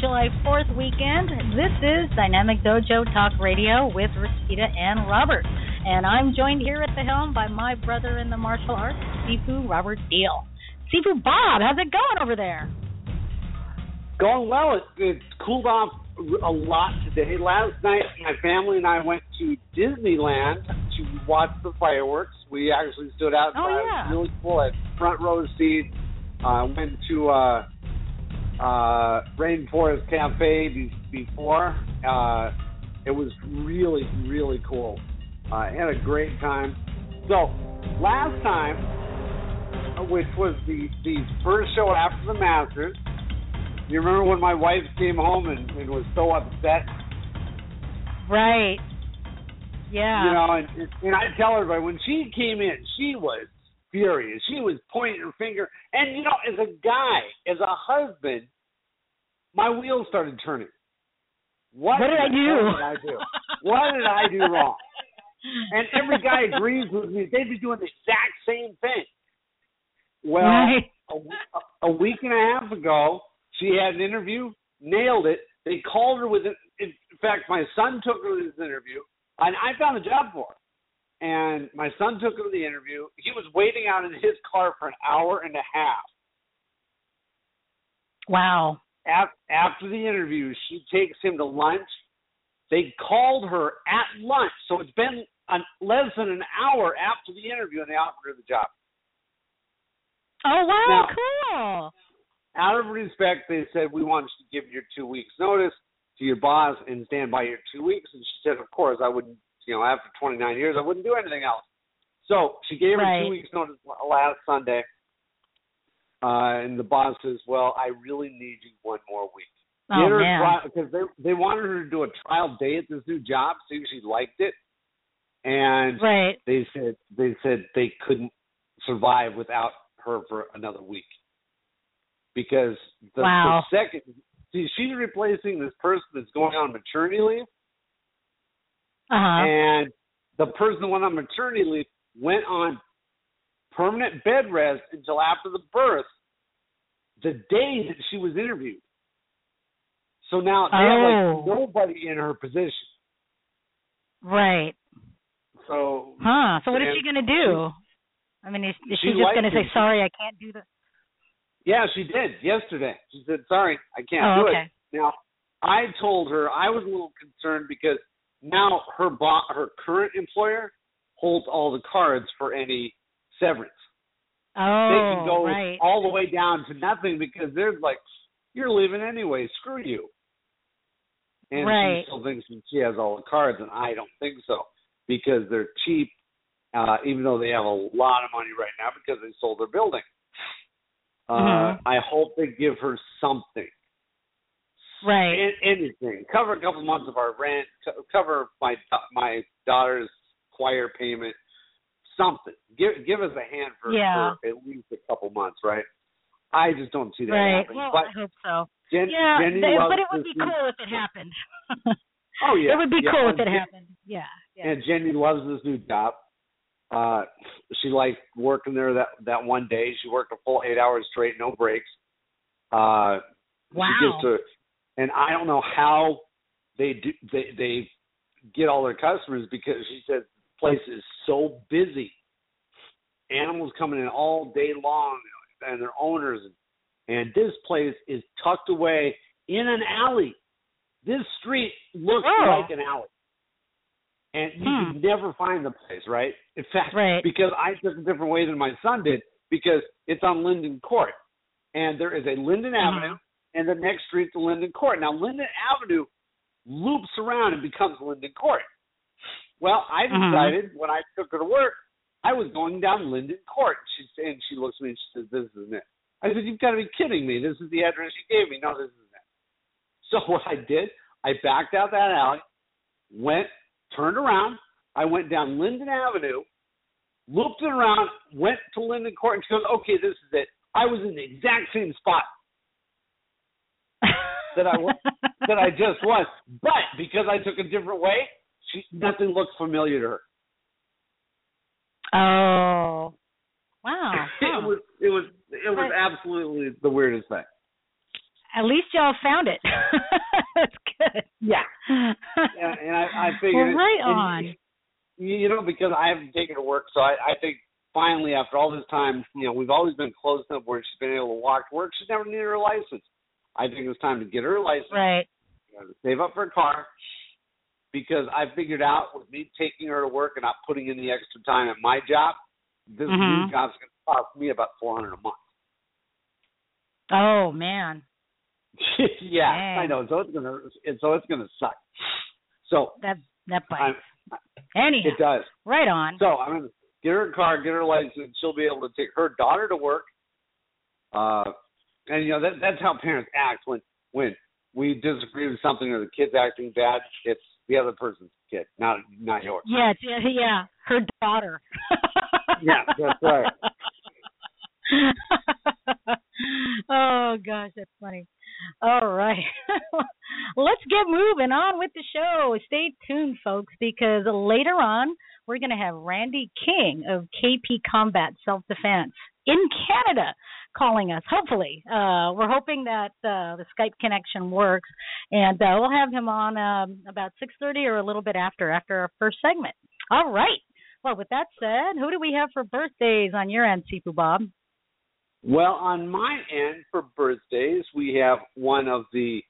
July 4th weekend. This is Dynamic Dojo Talk Radio with Restita and Robert. And I'm joined here at the helm by my brother in the martial arts, Sifu Robert Deal. Sifu Bob, how's it going over there? Going well. It, it's cooled off a lot today. Last night, my family and I went to Disneyland to watch the fireworks. We actually stood outside. Oh, It yeah. was really cool. Had front row seats. Uh, went to uh, uh, Rainforest Cafe be- before. Uh, it was really, really cool. Uh, had a great time. So last time, uh, which was the the first show after the Masters, you remember when my wife came home and, and was so upset, Right. Yeah. you know, and, and I tell everybody when she came in, she was furious. She was pointing her finger, and you know, as a guy, as a husband, my wheels started turning. What, What did I do? hell Did I do? what did I do wrong? And every guy agrees with me. They'd be doing the exact same thing. Well, Right. a, a week and a half ago, she had an interview, nailed it. They called her with it. In fact, my son took her to this interview, and I found a job for her. And my son took him to the interview. He was waiting out in his car for an hour and a half. Wow. Af- After the interview, she takes him to lunch. They called her at lunch, so it's been an, less than an hour after the interview, and they offered her the job. Oh, wow. Now- cool. out of respect, they said we want you to give your two weeks notice to your boss and stand by your two weeks. And she said, of course, I wouldn't. You know, after 29 years, I wouldn't do anything else. So she gave her Right. two weeks notice last Sunday. Uh, and the boss says, "Well, I really need you one more week." Oh, Get her man. trial- because they they wanted her to do a trial day at this new job, see if she liked it. And Right. they said they said they couldn't survive without her for another week because the, Wow. the second see she's replacing this person that's going on maternity leave Uh-huh. and the person that went on maternity leave went on permanent bed rest until after the birth the day that she was interviewed so now they have Oh. like nobody in her position Right. so Huh. So what is she going to do? I mean, is, is she, She just going to say, sorry, I can't do the. Yeah, she did yesterday. She said, "Sorry, I can't Oh, do okay. it." Now, I told her I was a little concerned because now her bo- her current employer holds all the cards for any severance. Oh, they Oh, can go right. all the way down to nothing because they're like, "You're leaving anyway. Screw you." And Right. she still thinks that she has all the cards, and I don't think so because they're cheap, uh, even though they have a lot of money right now because they sold their building. Uh, Mhm. I hope they give her something, Right. an- anything. Cover a couple months of our rent. co- Cover my my daughter's choir payment. Something. Give give us a hand for, Yeah. for at least a couple months, right? I just don't see that Right. happening. Well, but I hope so. Jen, yeah, Jenny they- but it would be new- cool if it happened. Oh yeah, it would be yeah. cool if it Jen- happened. Yeah. yeah. And Jenny loves this new job. Uh, she liked working there that that one day. She worked a full eight hours straight, no breaks. Uh, Wow. She gets to, and I don't know how they do. They they get all their customers because she said the place is so busy. Animals coming in all day long, and their owners, and this place is tucked away in an alley. This street looks Oh. like an alley. And you Hmm. can never find the place, right? In fact, Right. because I took a different way than my son did, because it's on Linden Court. And there is a Linden Mhm. Avenue, and the next street's the Linden Court. Now, Linden Avenue loops around and becomes Linden Court. Well, I Mhm. decided when I took her to work, I was going down Linden Court. And she and she looks at me and she says, "This isn't it." I said, "You've got to be kidding me! This is the address you gave me." No, this isn't it. So what I did, I backed out that alley, went, turned around. I went down Linden Avenue, looped it around, went to Linden Court, and she goes, "Okay, this is it." I was in the exact same spot that I that I just was, but because I took a different way, she nothing looked familiar to her. oh, wow. it was it was it was absolutely the weirdest thing. At least y'all found it. That's good. Yeah. And, and I, I figured Well, right and on. You, you know, because I haven't taken her to work, so I, I think finally after all this time, you know, we've always been close enough where she's been able to walk to work. She's never needed her license. I think it was time to get her a license. Right. to save up for a car because I figured out with me taking her to work and not putting in the extra time at my job, this Mhm. new job's going to cost me about four hundred a month. Oh man. yeah, Dang. I know. So it's gonna, so it's gonna suck. So That that bites. Anyhow, it does. right on. So I'm gonna get her a car, get her a license. She'll be able to take her daughter to work. Uh, and you know that that's how parents act when when we disagree with something or the kid's acting bad. It's the other person's kid, not not yours. Yeah, yeah, yeah. Her daughter. Yeah, that's right. oh gosh, that's funny. All right. Let's get moving on with the show. Stay tuned, folks, because later on we're going to have Randy King of KP Combat Self Defense in Canada calling us. Hopefully, uh, we're hoping that uh, the Skype connection works, and uh, we'll have him on um, about 6:30 or a little bit after after our first segment. All right. Well, with that said, who do we have for birthdays on your end, Sifu Bob? Well, on my end for birthdays, we have one of the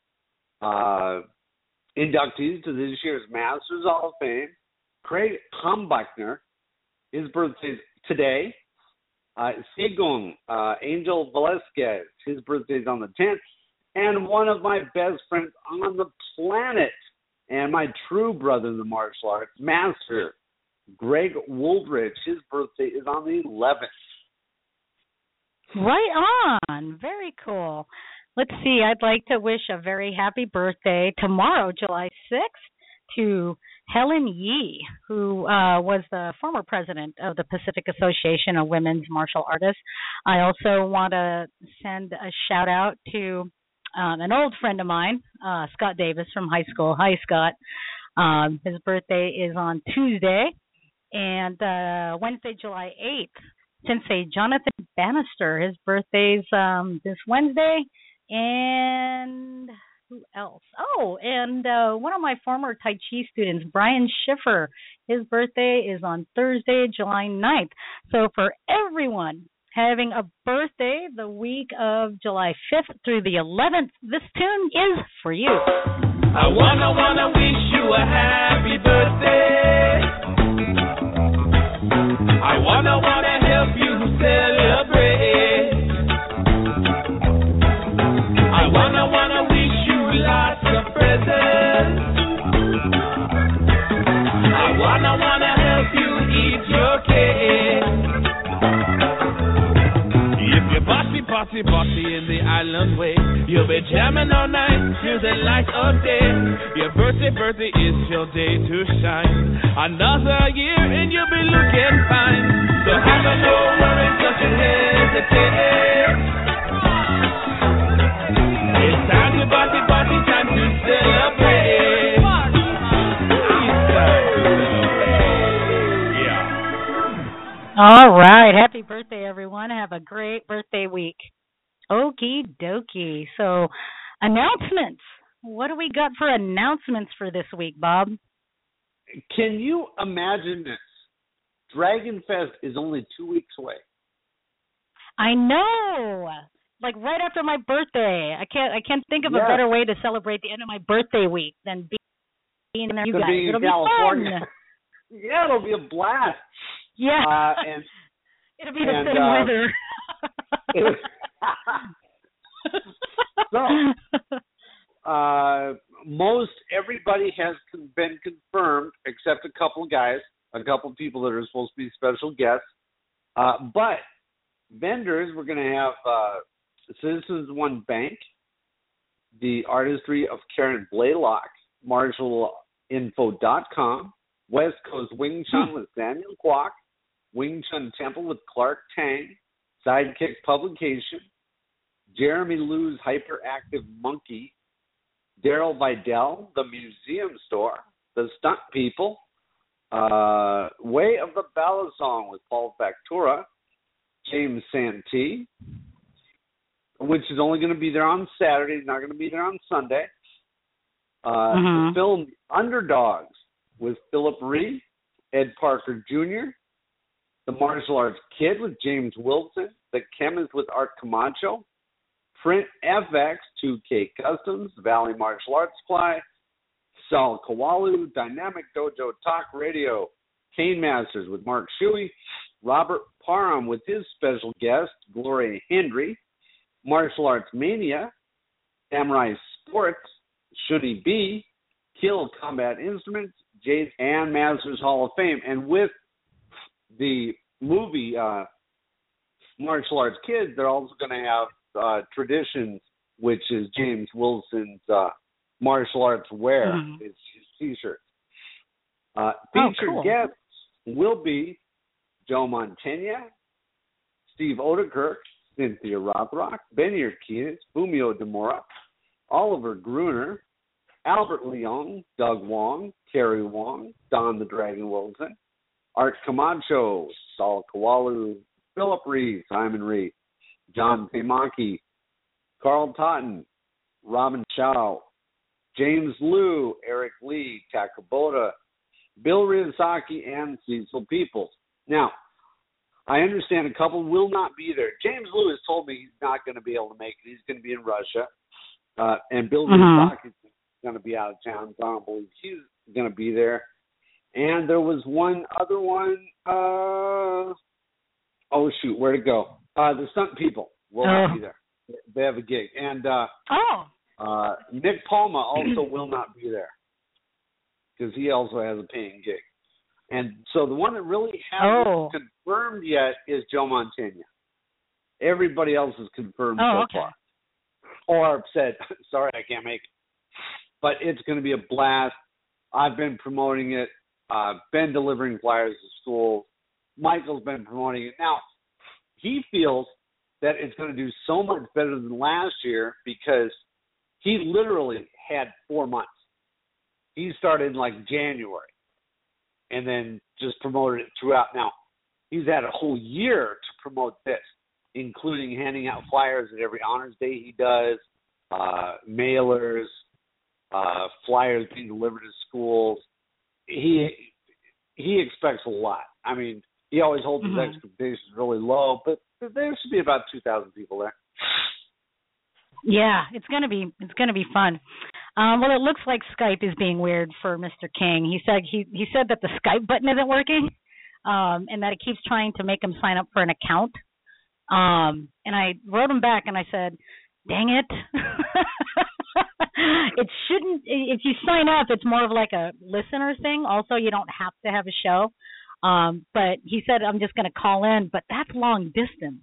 uh, inductees to this year's Masters Hall of Fame, Craig Humbuckner. His birthday's today. Uh, Sigung, uh, Angel Velasquez, his birthday's on the 10th. And one of my best friends on the planet, and my true brother in the martial arts, Master, Greg Woolridge, his birthday is on the 11th. Right on. Very cool. Let's see. I'd like to wish a very happy birthday tomorrow, July 6th, to Helen Yee, who uh, was the former president of the Pacific Association of Women's Martial Artists. I also want to send a shout out to um, an old friend of mine, uh, Scott Davis from high school. Hi, Scott. Um, his birthday is on Tuesday, and uh, Wednesday, July 8th. Sensei Jonathan Bannister. His birthday's um this Wednesday. And who else? Oh, and uh one of my former Tai Chi students, Brian Schiffer. His birthday is on Thursday, July 9th. So for everyone having a birthday the week of July 5th through the 11th, this tune is for you. I wanna wanna wish you a happy birthday. I wanna wanna help you celebrate. I wanna wanna bossy, in the island way, you'll be jamming all night till the light of day. Your birthday, birthday is your day to shine. Another year and you'll be looking fine. So have no worries, hesitate. It's All right. Happy birthday, everyone. Have a great birthday week. Okie dokie. So, announcements. What do we got for announcements for this week, Bob? Can you imagine this? Dragon Fest is only two weeks away. I know. Like right after my birthday. I can't I can't think of a better way to celebrate the end of my birthday week than being there you guys. It'll California. be fun. yeah, it'll be a blast. Yeah. Uh, and It'll be the and, same uh, weather. So- uh, most everybody has con- been confirmed except a couple guys, a couple people that are supposed to be special guests. Uh, but vendors, we're going to have uh, Citizens One Bank, the artistry of Karen Blaylock, MartialInfo.com, West Coast Wing Chun with Daniel Kwok, Wing Chun Temple with Clark Tang, Sidekick Publication, Jeremy Lou's Hyperactive Monkey, Daryl Vidal, The Museum Store, The Stunt People, uh, Way of the Balisong with Paul Factura, James Santee, which is only going to be there on Saturday, not going to be there on Sunday. Uh, Mhm. The film Underdogs with Philip Reed, Ed Parker Jr., The Martial Arts Kid with James Wilson, The Chemist with Art Camacho, Print FX 2K Customs, Valley Martial Arts Supply, Sal Kawalu, Dynamic Dojo Talk Radio, Cane Masters with Mark Shuey, Robert Parham with his special guest, Gloria Hendry, Martial Arts Mania, Samurai Sports, Should He Be, Kill Combat Instruments, Jade and Masters Hall of Fame. And with the movie uh, Martial Arts Kids, they're also going to have uh, Traditions, which is James Wilson's uh, martial arts wear, Mhm. his, his T-shirt. Uh, Oh, featured cool. guests will be Joe Montaigne, Steve Oedekerk, Cynthia Rothrock, Benny Urquidez, Fumio Demura, Oliver Gruner, Albert Leong, Doug Wong, Kerry Wong, Don the Dragon Wilson, Art Camacho, Saul Kawalu, Philip Reed, Simon Reed, John Pimaki, Carl Totten, Robin Chow, James Liu, Eric Lee, Tak Kubota, Bill Ryusaki, and Cecil Peoples. Now, I understand a couple will not be there. James Liu has told me he's not going to be able to make it. He's going to be in Russia. Uh, and Bill Mhm. Ryusaki is going to be out of town, so I don't believe he's going to be there. And there was one other one. Uh, oh, shoot, where'd it go? Uh, the Stunt People will not Oh. be there. They have a gig. And uh, Oh. uh, Nick Palma also will not be there because he also has a paying gig. And so the one that really hasn't Oh. confirmed yet is Joe Montaigne. Everybody else is confirmed Oh, so okay. far. Or said, sorry, I can't make it. But it's going to be a blast. I've been promoting it. Uh, been delivering flyers to schools. Michael's been promoting it. Now, he feels that it's going to do so much better than last year because he literally had four months. He started in like January and then just promoted it throughout. Now, he's had a whole year to promote this, including handing out flyers at every honors day he does, uh, mailers, uh, flyers being delivered to schools. He he expects a lot. I mean, he always holds Mhm. his expectations really low, but there should be about two thousand people there. Yeah, it's gonna be it's gonna be fun. Um, well, it looks like Skype is being weird for Mr. King. He said he he said that the Skype button isn't working, um, and that it keeps trying to make him sign up for an account. Um, and I wrote him back and I said, "Dang it." it shouldn't if you sign up it's more of like a listener thing also you don't have to have a show um but he said i'm just going to call in but that's long distance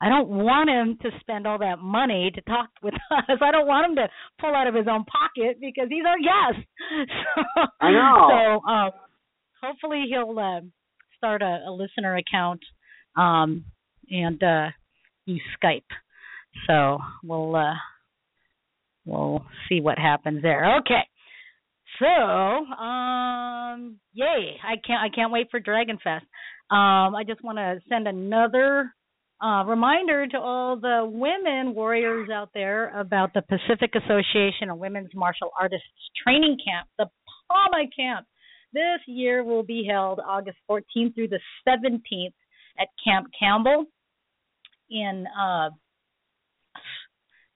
I don't want him to spend all that money to talk with us. I don't want him to pull out of his own pocket because he's our guest. So, I know. So uh, hopefully he'll uh, start a, a listener account um, and uh, use Skype. So we'll uh, we'll see what happens there. Okay. So, um, yay! I can't I can't wait for Dragon Fest. Um, I just want to send another uh, reminder to all the women warriors out there about the Pacific Association of Women's Martial Artists Training Camp, the PAWMA Camp. This year will be held August 14th through the 17th at Camp Campbell in uh,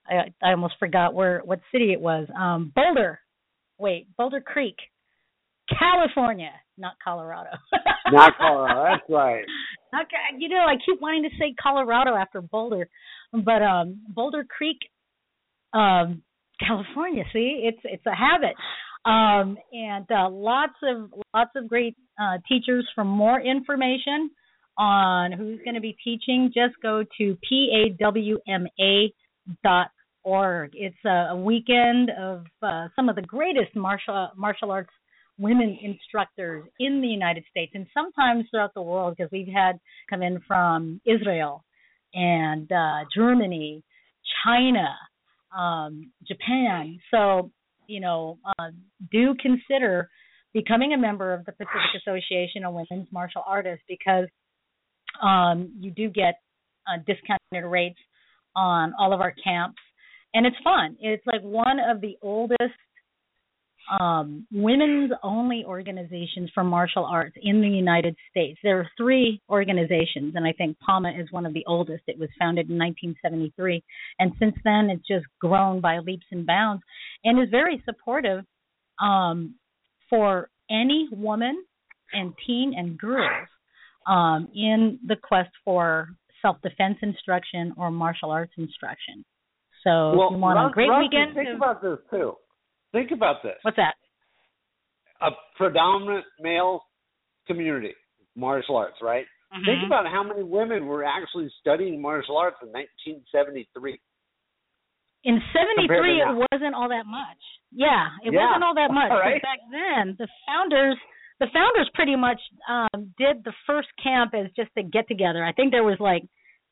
I, I almost forgot where what city it was. Um, Boulder. Wait, Boulder Creek, California, not Colorado. Not Colorado. That's right. Okay, you know, I keep wanting to say Colorado after Boulder, but um Boulder Creek, um California. See, it's it's a habit. Um, and uh, lots of lots of great uh, teachers. For more information on who's going to be teaching, just go to pawma.org. It's a, a weekend of uh, some of the greatest martial martial arts women instructors in the United States and sometimes throughout the world because we've had come in from Israel and uh, Germany, China, um, Japan. So, you know, uh, do consider becoming a member of the Pacific Association of Women's Martial Artists because um, you do get uh, discounted rates on all of our camps. And it's fun. It's like one of the oldest um, women's only organizations for martial arts in the United States. There are three organizations, and I think PAWMA is one of the oldest. It was founded in 1973, and since then it's just grown by leaps and bounds, and is very supportive um, for any woman and teen and girls um, in the quest for self-defense instruction or martial arts instruction. So well, you want Russ, a great Russ, weekend, Think to, about this too. Think about this. what's that? A predominant male community, martial arts, right? Mhm. Think about how many women were actually studying martial arts in 1973. In '73, it wasn't all that much. Yeah, it Yeah. wasn't all that much. All right. back then, the founders, the founders pretty much um, did the first camp as just a get together. I think there was like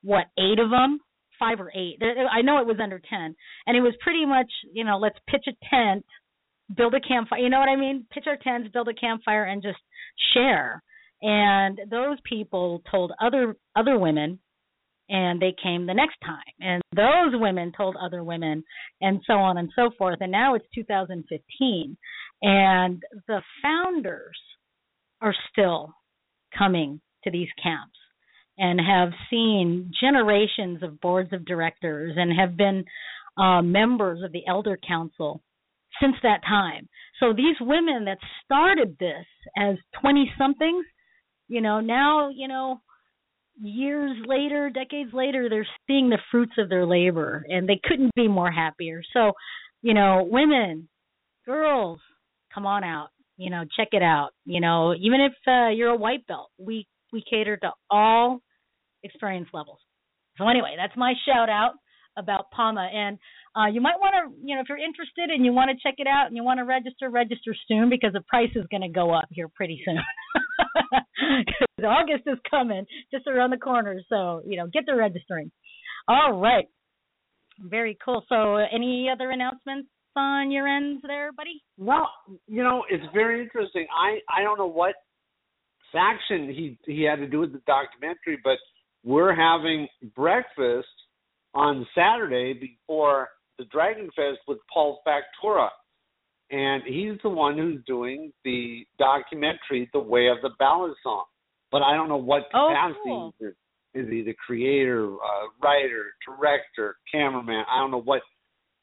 what eight of them, five or eight. I know it was under ten, and it was pretty much you know let's pitch a tent, build a campfire. You know what I mean? Pitch our tents, build a campfire, and just share. And those people told other other women and they came the next time and those women told other women and so on and so forth and now it's 2015 and the founders are still coming to these camps and have seen generations of boards of directors and have been uh, members of the elder council since that time so these women that started this as 20 somethings you know now you know years later, decades later, they're seeing the fruits of their labor and they couldn't be more happier. So, you know, women, girls, come on out. You know, check it out. You know, even if uh, you're a white belt, we we cater to all experience levels. So anyway, that's my shout out about PAWMA. And uh, you might want to, you know, if you're interested and you want to check it out and you want to register, register soon because the price is going to go up here pretty soon. 'Cause August is coming just around the corner. So, you know, get to registering. All right. Very cool. So, any other announcements on your ends there, buddy? Well, you know, it's very interesting. I I don't know what faction he he had to do with the documentary, but we're having breakfast on Saturday before the Dragon Fest with Paul Factura. And he's the one who's doing the documentary The Way of the Balisong. But I don't know what Oh, capacity cool. Is he the creator, uh, writer, director, cameraman? I don't know what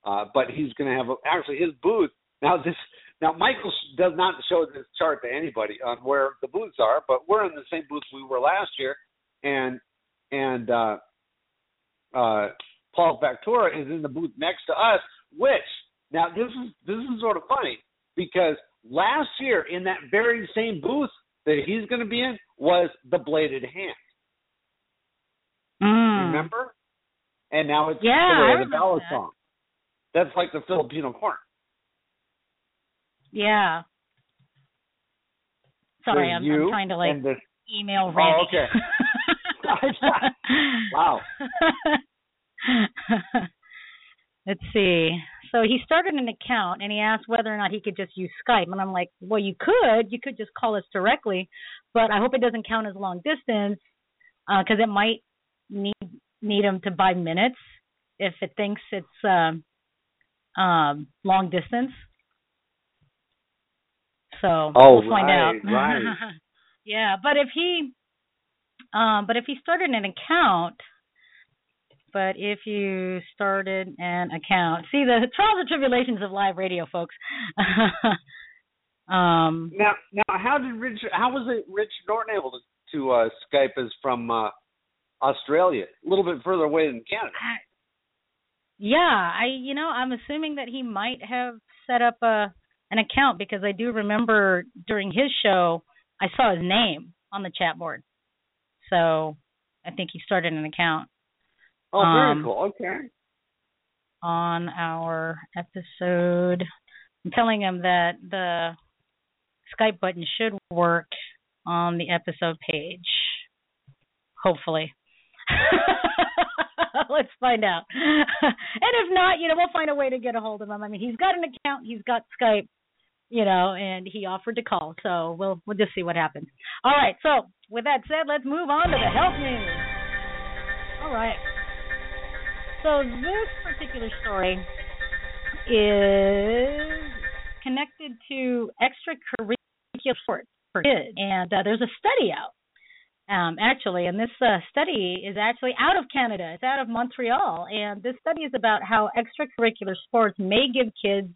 uh, but he's going to have a, actually his booth. Now this now Michael does not show this chart to anybody on where the booths are, but we're in the same booth we were last year, and and uh, uh, Paul Factura is in the booth next to us. Which now this is this is sort of funny because last year in that very same booth that he's going to be in was the Bladed Hand. Mm. Remember? And now it's Yeah, the the ballad that. song. That's like the Filipino corner. Yeah. Sorry, I'm, I'm trying to like and the email Oh, okay. Wow. Let's see. So he started an account and he asked whether or not he could just use Skype. And I'm like, well, you could. You could just call us directly, but I hope it doesn't count as long distance because it might need need him to buy minutes if it thinks it's um, um, long distance. So Oh, we'll find right, out. right. yeah, but if he, um, but if he started an account, but if you started an account, see the trials and tribulations of live radio, folks. um, Now, now, how did Rich? How was it? Rich Norton able to, to uh, Skype us from uh, Australia, a little bit further away than Canada. Yeah, I you know I'm assuming that he might have set up a an account because I do remember during his show I saw his name on the chat board. So I think he started an account. Oh, very Um, cool. Okay. on our episode. I'm telling him that the Skype button should work on the episode page. Hopefully. Let's find out. and if not, you know, we'll find a way to get a hold of him. I mean, he's got an account, he's got Skype, you know, and he offered to call. So we'll we'll just see what happens. All right. So with that said, let's move on to the health news. All right. So this particular story is connected to extracurricular sports for kids, and uh, there's a study out. Um, actually, and this uh, study is actually out of Canada. It's out of Montreal, and this study is about how extracurricular sports may give kids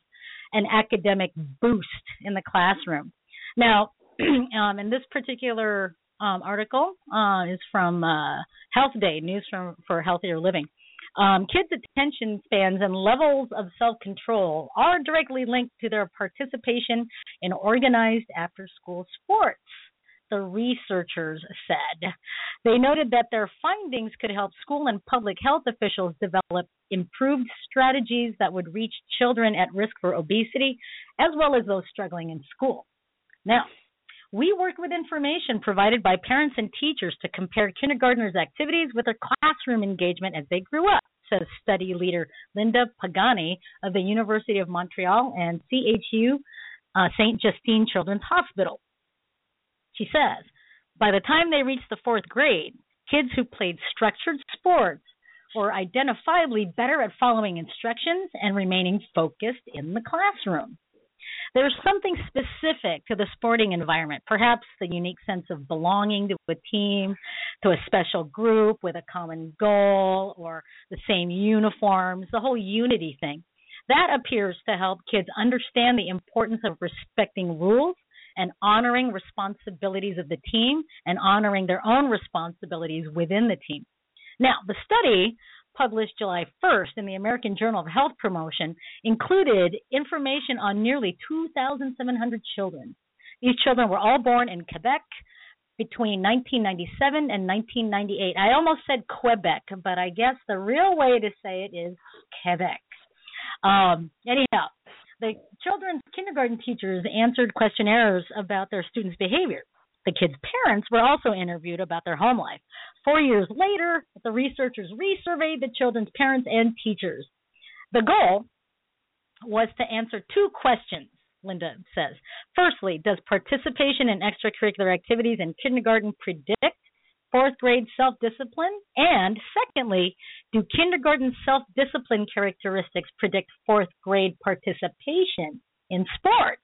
an academic boost in the classroom. Now, um, in this particular um, article uh, is from uh, Health Day, News from for Healthier Living. Um, kids' attention spans and levels of self control are directly linked to their participation in organized after school sports, the researchers said. They noted that their findings could help school and public health officials develop improved strategies that would reach children at risk for obesity as well as those struggling in school. Now, we work with information provided by parents and teachers to compare kindergartners' activities with their classroom engagement as they grew up, says study leader Linda Pagani of the University of Montreal and CHU uh, St. Justine Children's Hospital. She says, by the time they reached the fourth grade, kids who played structured sports were identifiably better at following instructions and remaining focused in the classroom. There's something specific to the sporting environment, perhaps the unique sense of belonging to a team, to a special group with a common goal, or the same uniforms, the whole unity thing. That appears to help kids understand the importance of respecting rules and honoring responsibilities of the team and honoring their own responsibilities within the team. Now, the study published July 1st in the American Journal of Health Promotion, included information on nearly 2,700 children. These children were all born in Quebec between 1997 and 1998. I almost said Quebec, but I guess the real way to say it is Quebec. Um, anyhow, the children's kindergarten teachers answered questionnaires about their students' behavior. The kids' parents were also interviewed about their home life. Four years later, the researchers resurveyed the children's parents and teachers. The goal was to answer two questions, Linda says. Firstly, does participation in extracurricular activities in kindergarten predict fourth grade self discipline? And secondly, do kindergarten self discipline characteristics predict fourth grade participation in sports?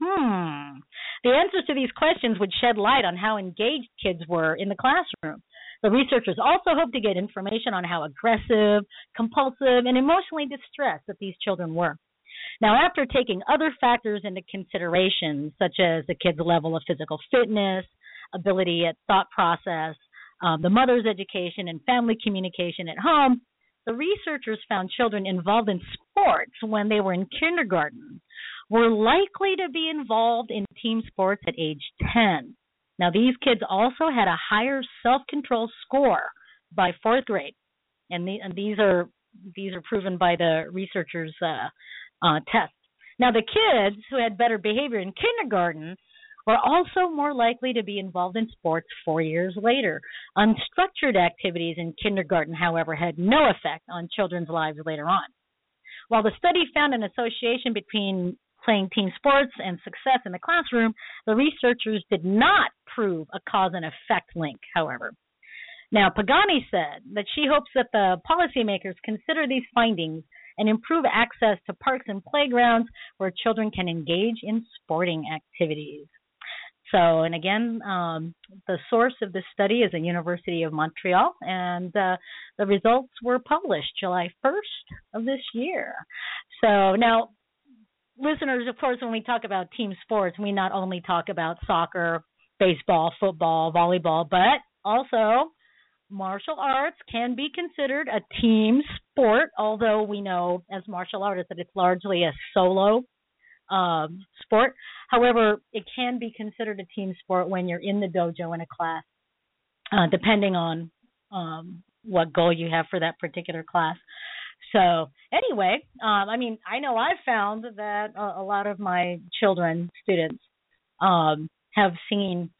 Hmm. The answers to these questions would shed light on how engaged kids were in the classroom. The researchers also hope to get information on how aggressive, compulsive, and emotionally distressed that these children were. Now, after taking other factors into consideration, such as the kid's level of physical fitness, ability at thought process, um, the mother's education, and family communication at home, the researchers found children involved in sports when they were in kindergarten were likely to be involved in team sports at age 10. Now, these kids also had a higher self-control score by fourth grade, and, the, and these are these are proven by the researchers' uh, uh, tests. Now, the kids who had better behavior in kindergarten were also more likely to be involved in sports four years later. Unstructured activities in kindergarten, however, had no effect on children's lives later on. While the study found an association between playing team sports and success in the classroom, the researchers did not prove a cause and effect link, however. Now, Pagani said that she hopes that the policymakers consider these findings and improve access to parks and playgrounds where children can engage in sporting activities. So, and again, um, the source of this study is the University of Montreal, and uh, the results were published July 1st of this year. So now, listeners, of course, when we talk about team sports, we not only talk about soccer, baseball, football, volleyball, but also martial arts can be considered a team sport, although we know as martial artists that it's largely a solo um, sport. However, it can be considered a team sport when you're in the dojo in a class, uh, depending on um, what goal you have for that particular class. So anyway, um, I mean, I know I've found that a, a lot of my children, students, um, have seen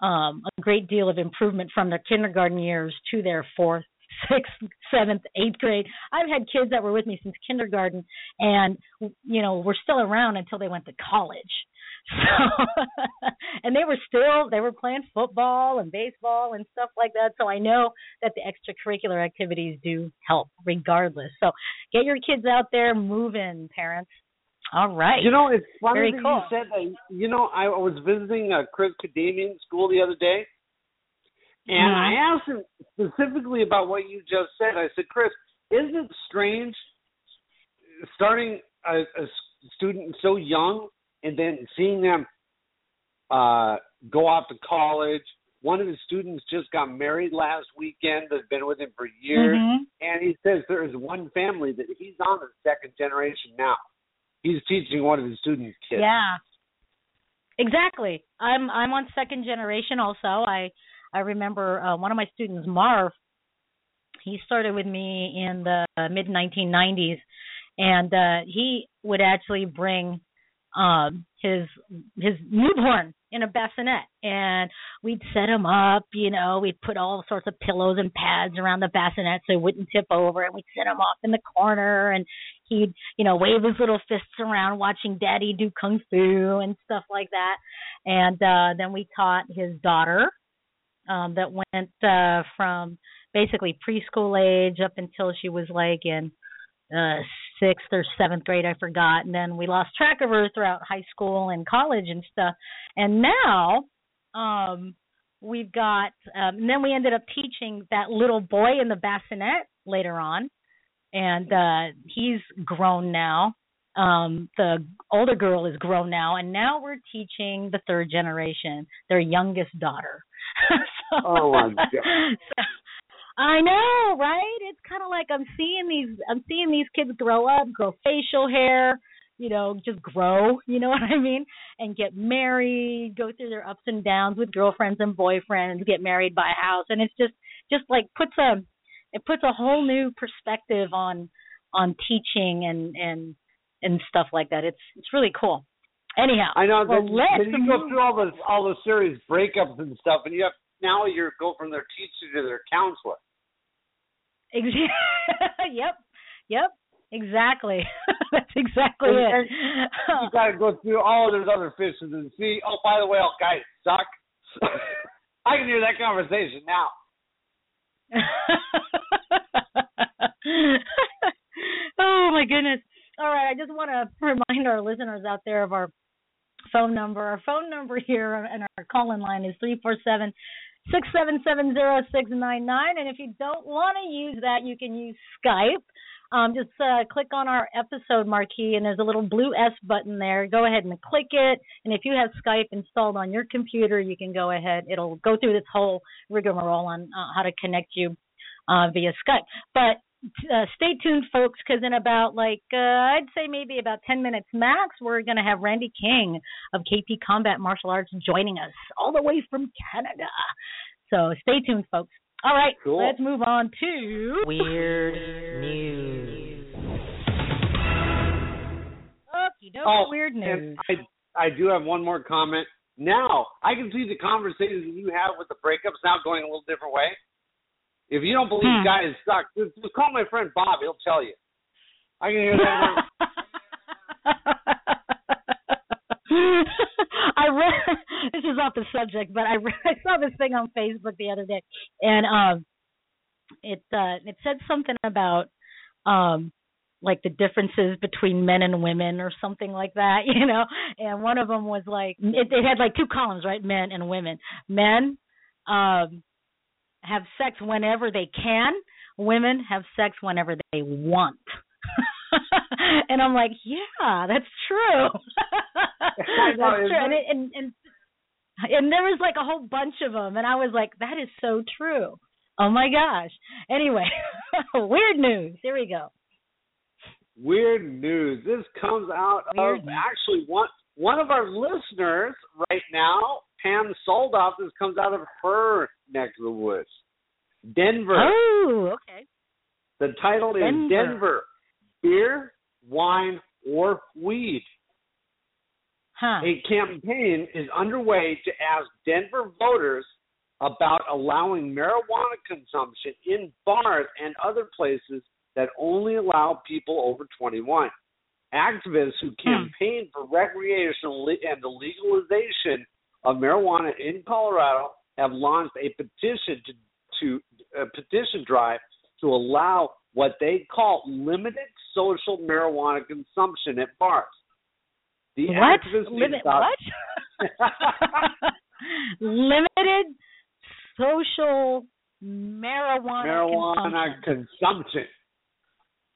um, a great deal of improvement from their kindergarten years to their fourth, sixth, seventh, eighth grade. I've had kids that were with me since kindergarten, and you know, were still around until they went to college. So, and they were still they were playing football and baseball and stuff like that. So I know that the extracurricular activities do help, regardless. So get your kids out there moving, parents. All right. You know, it's funny Very that cool. you said that. You know, I was visiting uh, Chris Kadamian school the other day, and Mhm. I asked him specifically about what you just said. I said, Chris, isn't it strange starting a, a student so young and then seeing them uh, go off to college? One of his students just got married last weekend. That's been with him for years, Mhm. and he says there is one family that he's on the second generation now. He's teaching one of his students' kids. Yeah. Exactly. I'm I'm on second generation also. I I remember uh, one of my students, Marv. He started with me in the mid 1990s, and uh, he would actually bring um his his newborn in a bassinet and we'd set him up you know we'd put all sorts of pillows and pads around the bassinet so he wouldn't tip over and we'd set him off in the corner and he'd you know wave his little fists around watching daddy do kung fu and stuff like that and uh then we taught his daughter um that went uh from basically preschool age up until she was like in uh sixth or seventh grade i forgot. And then we lost track of her throughout high school and college and stuff. And now um we've got um and then we ended up teaching that little boy in the bassinet later on. And uh he's grown now. Um the older girl is grown now. And now we're teaching the third generation their youngest daughter so, Oh, my God. so, I know, right? It's kind of like I'm seeing these I'm seeing these kids grow up, grow facial hair, you know, just grow, you know what I mean? And get married, go through their ups and downs with girlfriends and boyfriends, get married, buy a house, and it's just just like puts a it puts a whole new perspective on on teaching and and and stuff like that. It's it's really cool. Anyhow, I know well, that let's then you go through all the all the serious breakups and stuff, and you have now you go from their teacher to their counselor. Ex- yep, yep, exactly. That's exactly And- it. You got to go through all those other fish and see. Oh, by the way, all guys suck. I can hear that conversation now. oh my goodness. All right, I just want to remind our listeners out there of our phone number. Our phone number here and our call in line is three four seven six seven seven zero six nine nine. And if you don't want to use that, you can use Skype. Um, just uh, click on our episode marquee, and there's a little blue S button there. Go ahead and click it. And if you have Skype installed on your computer, you can go ahead. It'll go through this whole rigmarole on uh, how to connect you uh, via Skype. But uh, stay tuned, folks, because in about like uh, I'd say maybe about 10 minutes max, we're going to have Randy King of KP Combat Martial Arts joining us all the way from Canada. So stay tuned, folks. All right, Cool. let's move on to Weird news. Okie dokie, Oh, weird news. I I do have one more comment. Now I can see the conversations you have with the breakups now going a little different way. If you don't believe Hmm. guys suck, just, just call my friend Bob. He'll tell you. I can hear that. I read this is off the subject, but I read, I saw this thing on Facebook the other day, and um, it uh, it said something about um, like the differences between men and women or something like that, you know. And one of them was like it, it had like two columns, right? Men and women. Men um, have sex whenever they can. Women have sex whenever they want. and I'm like, yeah, that's true. Know, that's true. And, it, and and and there was like a whole bunch of them, and I was like, that is so true. Oh my gosh. Anyway, weird news. Here we go. Weird news. This comes out Weird of news. actually one one of our listeners right now, Pam Soldoff. This comes out of her neck of the woods, Denver. Oh, okay. The title is Denver. Denver: Beer, Wine, or Weed. Huh. A campaign is underway to ask Denver voters about allowing marijuana consumption in bars and other places that only allow people over 21. Activists who hmm. campaign for recreational and the legalization of marijuana in Colorado have launched a petition to, to a petition drive to allow what they call limited social marijuana consumption at bars. The what? Limit about- what? Limited social marijuana, marijuana consumption. consumption.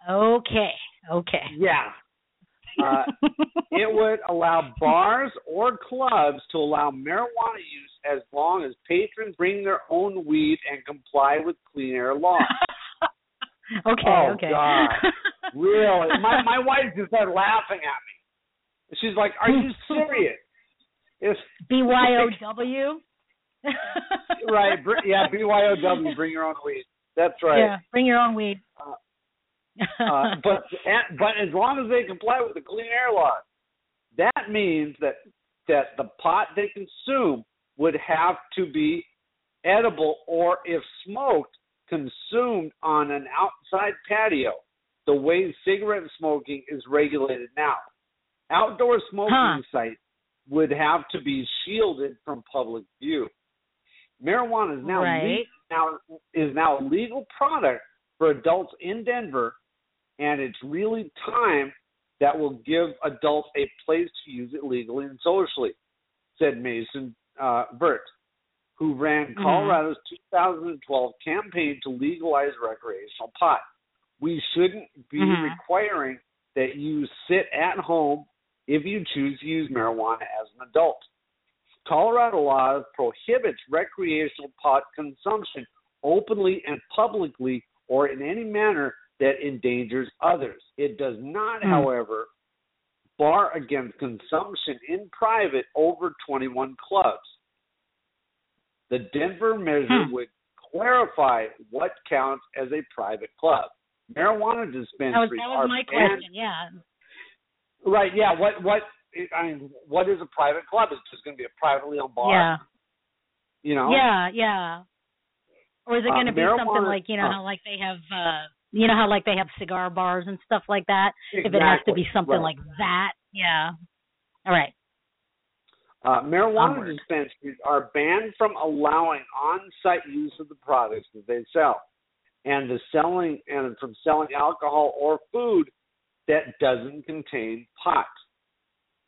Okay. Okay. Yeah. Uh, it would allow bars or clubs to allow marijuana use as long as patrons bring their own weed and comply with clean air laws. okay. Oh, okay. God. really? My my wife just started laughing at me. She's like, "Are you serious?" It's BYOW. right. br- Yeah, BYOW. Bring your own weed. That's right. Yeah. Bring your own weed. Uh, uh, but but as long as they comply with the clean air laws, that means that that the pot they consume would have to be edible or if smoked consumed on an outside patio the way cigarette smoking is regulated now outdoor smoking Huh. sites would have to be shielded from public view marijuana is now Right. le- now is now a legal product for adults in Denver, and it's really time that will give adults a place to use it legally and socially, said Mason uh, Tvert, who ran Mhm. Colorado's 2012 campaign to legalize recreational pot. We shouldn't be Mhm. requiring that you sit at home if you choose to use marijuana as an adult. Colorado law prohibits recreational pot consumption openly and publicly or in any manner that endangers others. It does not, Hmm. however, bar against consumption in private over 21 clubs. The Denver measure Hmm. would clarify what counts as a private club. Marijuana That was dispensaries that was my banned question. Yeah. Right. Yeah. What? What? I mean, what is a private club? It's just going to be a privately owned bar. Yeah. You know. Yeah, yeah. Or is it Uh, going to be something like you know uh, like they have uh you know how like they have cigar bars and stuff like that? Exactly. If it has to be something Right. like that, yeah. All right. Uh, marijuana Onward. dispensaries are banned from allowing on-site use of the products that they sell, and the selling and from selling alcohol or food that doesn't contain pot.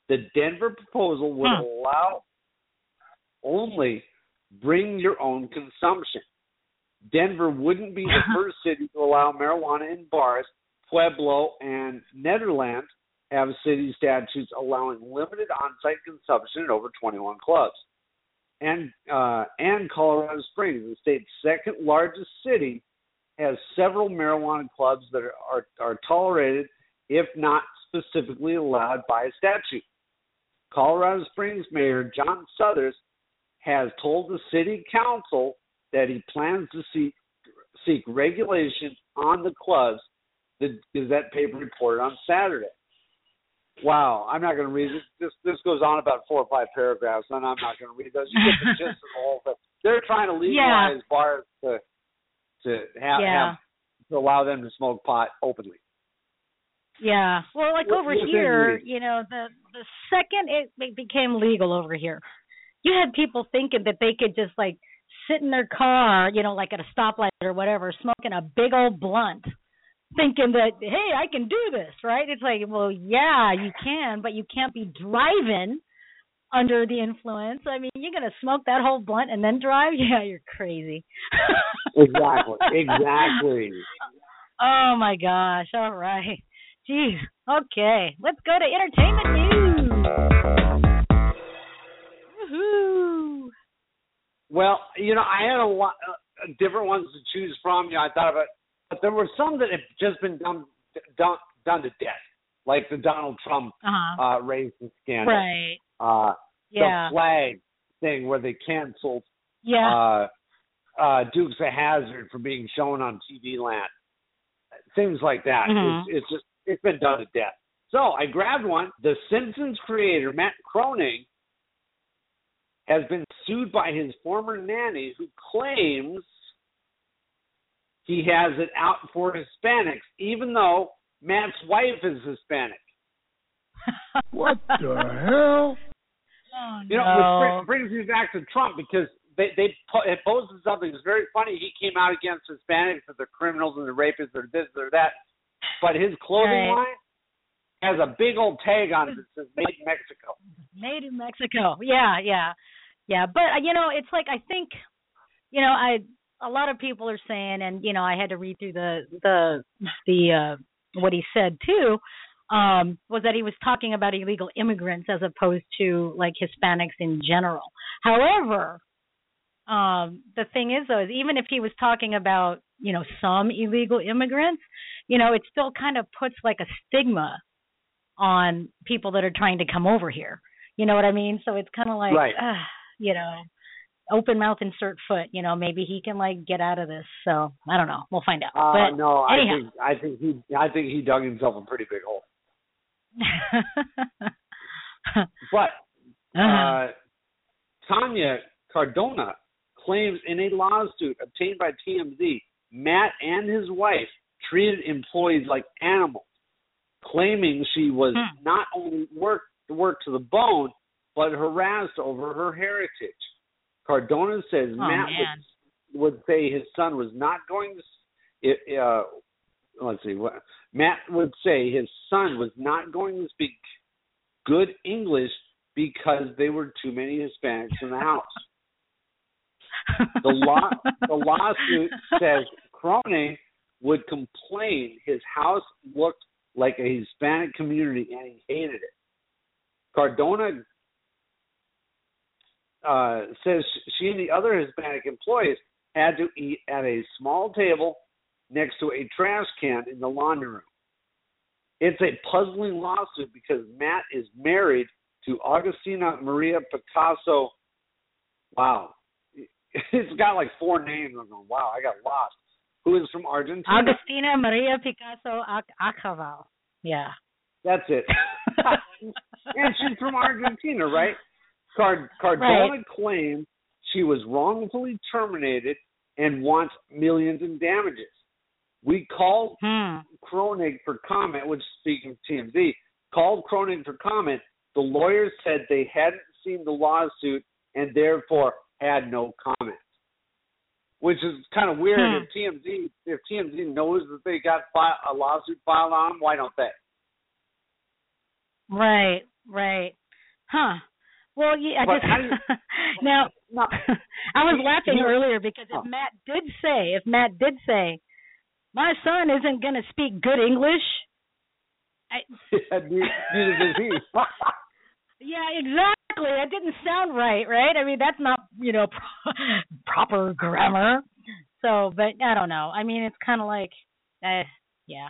The Denver proposal would Hmm. allow only bring your own consumption. Denver wouldn't be the first city to allow marijuana in bars. Pueblo and Netherlands have city statutes allowing limited on-site consumption at over 21 clubs. And uh, and Colorado Springs, the state's second largest city, has several marijuana clubs that are, are, are tolerated, if not specifically allowed by a statute. Colorado Springs Mayor John Suthers has told the city council that he plans to seek seek regulation on the clubs. The Gazette paper reported on Saturday. Wow, I'm not going to read this. This this goes on about four or five paragraphs, and I'm not going to read those. You get the gist of the whole thing. They're trying to legalize bars to to have, Yeah. have to allow them to smoke pot openly. Yeah. Well, like over here, you know, the the second it, it became legal over here, you had people thinking that they could just like sit in their car, you know, like at a stoplight or whatever, smoking a big old blunt, thinking that hey, I can do this, right? It's like, well, yeah, you can, but you can't be driving under the influence. I mean, you're gonna smoke that whole blunt and then drive? Yeah, you're crazy. Exactly. exactly. Oh my gosh. All right. Jeez. Okay. Let's go to entertainment news. Woohoo. Well, you know, I had a lot. Of different ones to choose from. You know, I thought of it, but there were some that have just been done done done to death, like the Donald Trump Uh-huh. uh, racing scandal, right. uh, Yeah. the flag thing where they canceled yeah. uh, uh, Dukes of Hazzard for being shown on TV Land, things like that. Mhm. It's, it's just it's been done to death. So I grabbed one. The Simpsons creator Matt Groening has been sued by his former nanny, who claims he has it out for Hispanics, even though Matt's wife is Hispanic. What the hell? Oh, You know, no. which brings me back to Trump because they they it posted something that's very funny. He came out against Hispanics that they're criminals and they're rapists or this or that, but his clothing Right. line has a big old tag on it that says "Made in Mexico." Made in Mexico. Yeah, yeah, yeah. But uh, you know, it's like I think, you know, I a lot of people are saying, and you know, I had to read through the the the uh what he said too. Um, was that he was talking about illegal immigrants as opposed to like Hispanics in general. However, um, the thing is though, is even if he was talking about you know some illegal immigrants, you know, it still kind of puts like a stigma on people that are trying to come over here. You know what I mean? So it's kind of like, Right. ah, you know, open mouth insert foot. You know, maybe he can like get out of this. So I don't know. We'll find out. Uh, but no, anyhow. I think I think he I think he dug himself a pretty big hole. But uh-huh. uh, Tanya Cardona claims in a lawsuit obtained by TMZ, Matt and his wife treated employees like animals, claiming she was Hmm. not only worked worked to the bone, but harassed over her heritage. Cardona says Oh, Matt would, would say his son was not going to. It, uh, let's see. What Matt would say his son was not going to speak good English because there were too many Hispanics in the house. The law the lawsuit says Groening would complain his house looked like a Hispanic community and he hated it. Cardona uh, says she and the other Hispanic employees had to eat at a small table next to a trash can in the laundry room. It's a puzzling lawsuit because Matt is married to Augustina Maria Picasso. Wow. It's got like four names. I'm going, wow, I got lost. Who is from Argentina? Augustina Maria Picasso Ac- Acaval. Yeah. That's it. and she's from Argentina, right? Card- Cardona Right. claims she was wrongfully terminated and wants millions in damages. We called Hmm. Groening for comment, which speaking of TMZ, called Groening for comment. The lawyers said they hadn't seen the lawsuit and therefore had no comment. Which is kind of weird. Hmm. If TMZ if TMZ knows that they got fi- a lawsuit filed on them, why don't they? Right, right. Huh. Well, yeah, I But just you- now No, I was laughing he- earlier because Oh. if Matt did say, if Matt did say, my son isn't going to speak good English, I, neither neither does he. yeah, exactly. That didn't sound right, right? I mean, that's not, you know, pro- proper grammar. So, but I don't know. I mean, it's kind of like, uh, yeah.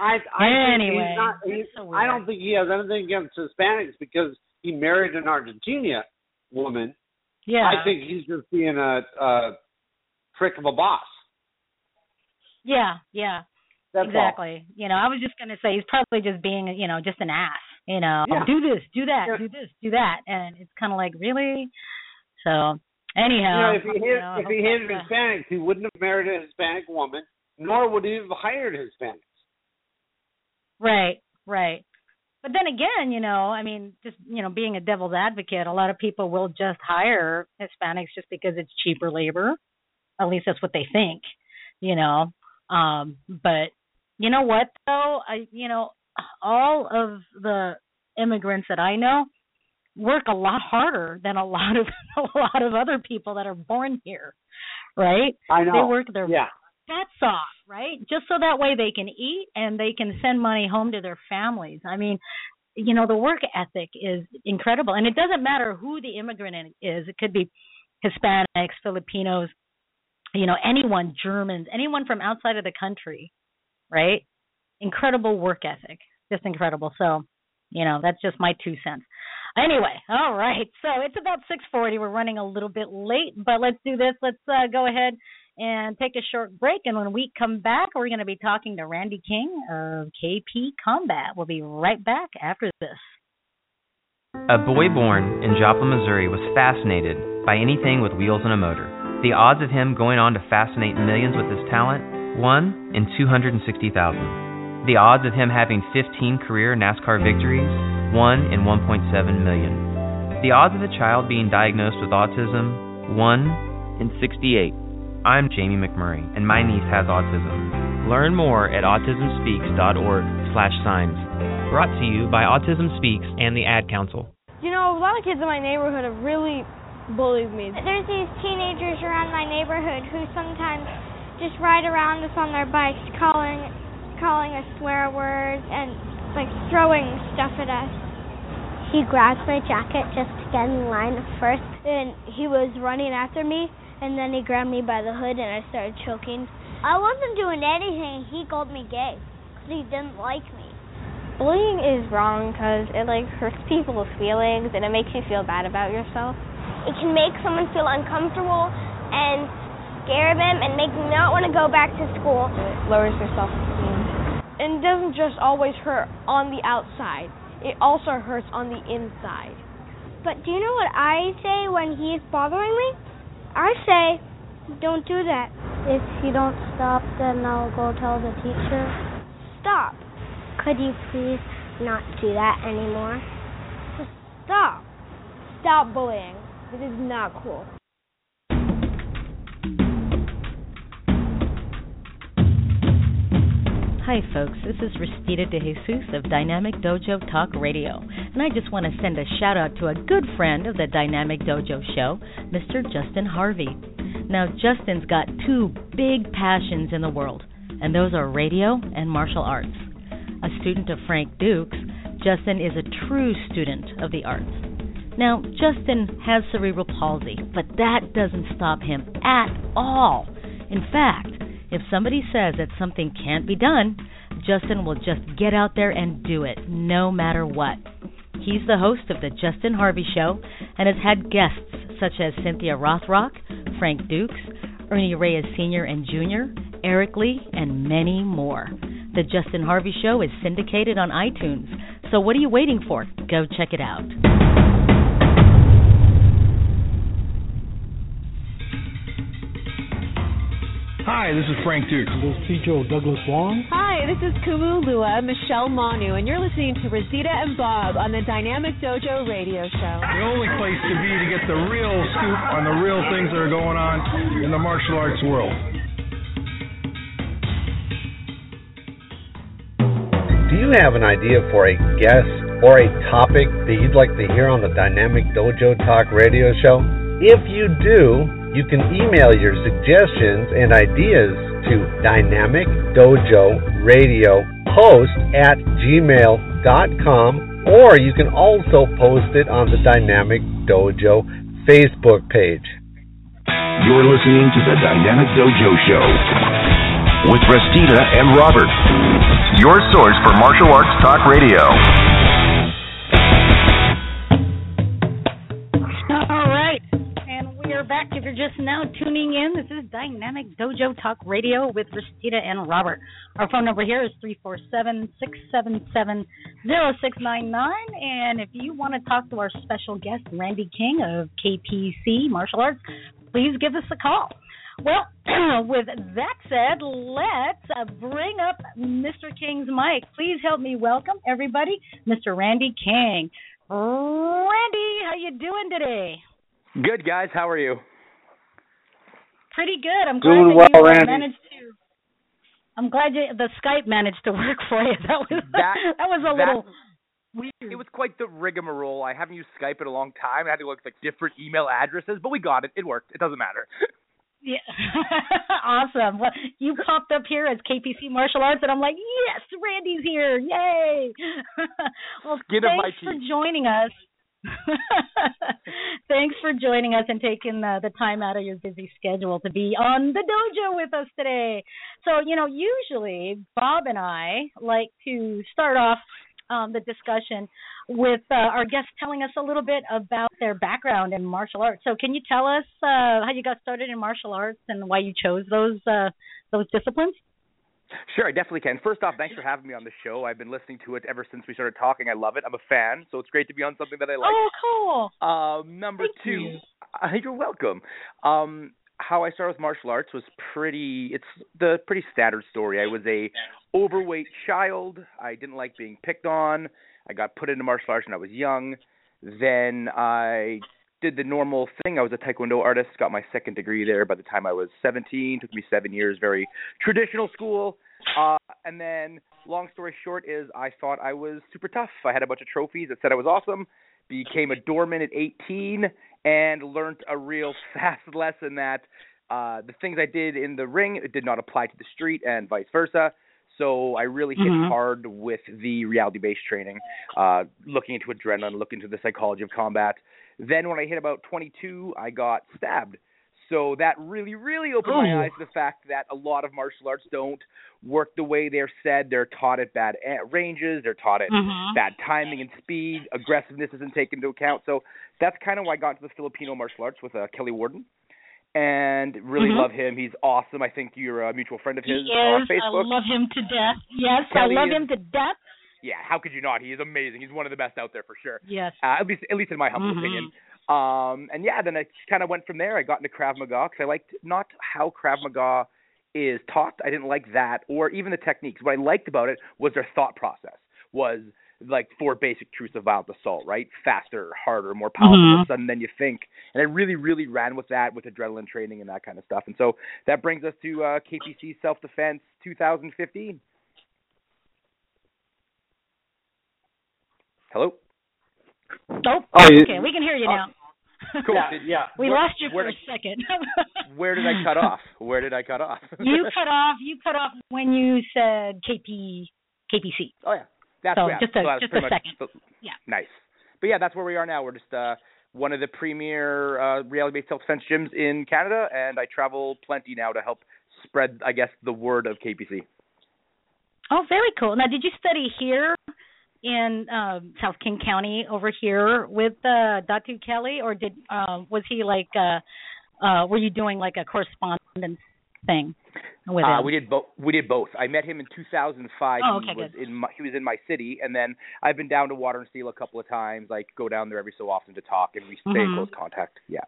I, I Anyway, not. He, so I don't think he has anything against Hispanics because he married an Argentina woman. yeah. I think he's just being a, a prick of a boss. Yeah, yeah. That's exactly. You know, I was just going to say he's probably just being, you know, just an ass. You know, Yeah. do this, do that, Yeah. do this, do that, and it's kind of like really. So anyhow, You know, if he hated, know, if he hated that's, uh, Hispanics, he wouldn't have married a Hispanic woman, nor would he have hired Hispanics. Right, right. But then again, you know, I mean, just you know, being a devil's advocate, a lot of people will just hire Hispanics just because it's cheaper labor. At least that's what they think, you know. Um, but you know what though? I you know, all of the immigrants that I know work a lot harder than a lot of a lot of other people that are born here. Right? I know. They work their yeah. butts off, right? Just so that way they can eat and they can send money home to their families. I mean, you know, the work ethic is incredible. And it doesn't matter who the immigrant is. It could be Hispanics, Filipinos, you know, anyone, Germans, anyone from outside of the country, right? Incredible work ethic, just incredible. So, you know, that's just my two cents. Anyway, all right. So it's about 6:40. We're running a little bit late, but let's do this. Let's uh, go ahead and take a short break. And when we come back, we're going to be talking to Randy King of KP Combat. We'll be right back after this. A boy born in Joplin, Missouri was fascinated by anything with wheels and a motor. The odds of him going on to fascinate millions with his talent? 1 in 260,000. The odds of him having 15 career NASCAR victories? 1 in 1.7 million. The odds of a child being diagnosed with autism? 1 in 68. I'm Jamie McMurray, and my niece has autism. Learn more at autismspeaks.org slash signs. Brought to you by Autism Speaks and the Ad Council. You know, a lot of kids in my neighborhood have really bullied me. There's these teenagers around my neighborhood who sometimes just ride around us on their bikes calling calling us swear words and like throwing stuff at us. He grabbed my jacket just to get in line first and he was running after me and then he grabbed me by the hood and I started choking. I wasn't doing anything. He called me gay because he didn't like me. Bullying is wrong because it like hurts people's feelings and it makes you feel bad about yourself. It can make someone feel uncomfortable and scare them and make them not want to go back to school. It lowers your self-esteem. And it doesn't just always hurt on the outside. It also hurts on the inside. But do you know what I say when he's bothering me? I say, don't do that. If you don't stop, then I'll go tell the teacher. Stop. Could you please not do that anymore? Just stop. Stop bullying. This is not cool. Hi, folks. This is Restita De Jesus of Dynamic Dojo Talk Radio, and I just want to send a shout out to a good friend of the Dynamic Dojo show, Mr. Justin Harvey. Now, Justin's got two big passions in the world, and those are radio and martial arts. A student of Frank Dukes, Justin is a true student of the arts. Now, Justin has cerebral palsy, but that doesn't stop him at all. In fact, if somebody says that something can't be done, Justin will just get out there and do it, no matter what. He's the host of The Justin Harvey Show and has had guests such as Cynthia Rothrock, Frank Dukes, Ernie Reyes Sr. and Jr., Eric Lee, and many more. The Justin Harvey Show is syndicated on iTunes, so what are you waiting for? Go check it out. Hi, this is Frank Dukes. This is Pedro Douglas Wong. Hi, this is Kumu Lua, Michelle Manu, and you're listening to Restita and Bob on the Dynamic Dojo Radio Show. The only place to be to get the real scoop on the real things that are going on in the martial arts world. Do you have an idea for a guest or a topic that you'd like to hear on the Dynamic Dojo Talk Radio Show? If you do, you can email your suggestions and ideas to dynamic dojo radio host at gmail.com or you can also post it on the Dynamic Dojo Facebook page. You're listening to the Dynamic Dojo Show with Restita and Robert, your source for martial arts talk radio. Just now tuning in, this is Dynamic Dojo Talk Radio with Restita and Robert. Our phone number here is 347 677 0699. And if you want to talk to our special guest, Randy King of KPC Martial Arts, please give us a call. Well, with that said, let's uh, bring up Mr. King's mic. Please help me welcome everybody, Mr. Randy King. Randy, how you doing today? Good guys, how are you? Pretty good. I'm Doing glad that well, you Randy. managed to. I'm glad you, the Skype managed to work for you. That was That, that was a that- little weird. It was quite the rigmarole. I haven't used Skype in a long time. I had to look like different email addresses, but we got it. It worked. It doesn't matter. Yeah. awesome. Well, you popped up here as KPC Martial Arts, and I'm like, yes, Randy's here. Yay. well, Skin of my thanks for joining us. Thanks for joining us and taking the, the time out of your busy schedule to be on the dojo with us today. So, you know, usually Bob and I like to start off um, the discussion with uh, our guests telling us a little bit about their background in martial arts. So, can you tell us uh, how you got started in martial arts and why you chose those uh, those disciplines? Sure, I definitely can. First off, thanks for having me on the show. I've been listening to it ever since we started talking. I love it. I'm a fan, so it's great to be on something that I like. Oh, cool. Um, number Thank two, you. uh, you're welcome. Um, how I started with martial arts was pretty. It's the pretty standard story. I was a overweight child. I didn't like being picked on. I got put into martial arts when I was young. Then I did the normal thing. I was a taekwondo artist, got my second degree there by the time I was 17. Took me 7 years, very traditional school. Uh and then long story short is I thought I was super tough. I had a bunch of trophies that said I was awesome. Became a doorman at 18 and learned a real fast lesson that uh the things I did in the ring it did not apply to the street and vice versa. So I really hit Mhm. hard with the reality-based training, uh, looking into adrenaline, looking into the psychology of combat. Then when I hit about 22, I got stabbed. So that really, really opened Ooh. my eyes to the fact that a lot of martial arts don't work the way they're said. They're taught at bad ranges. They're taught at Mhm. bad timing and speed. Aggressiveness isn't taken into account. So that's kind of why I got into the Filipino martial arts with uh, Kelly Worden. And really Mhm. love him. He's awesome. I think you're a mutual friend of his He is. on I love him to death. Yes, Kelly I love is- him to death. Yeah, how could you not? He is amazing. He's one of the best out there for sure. Yes. Uh, at least, at least in my humble Mhm. opinion. Um, and yeah, then I kind of went from there. I got into Krav Maga because I liked not how Krav Maga is taught. I didn't like that, or even the techniques. What I liked about it was their thought process. Was like four basic truths of violent assault, right? Faster, harder, more powerful, Mhm. more sudden than you think. And I really, really ran with that with adrenaline training and that kind of stuff. And so that brings us to uh, KPC Self Defense 2015. Hello. Nope. Oh, you- okay, we can hear you now. Cool. Yeah, Did- yeah. We where- lost you where for a second. Where did I cut off? Where did I cut off? you cut off. You cut off when you said KP KPC. Oh yeah, that's So, yeah, just a- so just a much- second. so- Yeah. Nice. But yeah, that's where we are now. We're just uh one of the premier uh reality-based self-defense gyms in Canada, and I travel plenty now to help spread, I guess, the word of KPC. Oh, very cool. Now, did you study here in um, South King County over here with uh, Datu Kelly, or did uh, was he like? Uh, uh, were you doing like a correspondence thing with Uh, him? we did both. We did both. I met him in 2005. Oh, he was good. in my, he was in my city, and then I've been down to Water and Steel a couple of times. Like go down there every so often to talk, and we stay in Mhm. close contact. Yeah.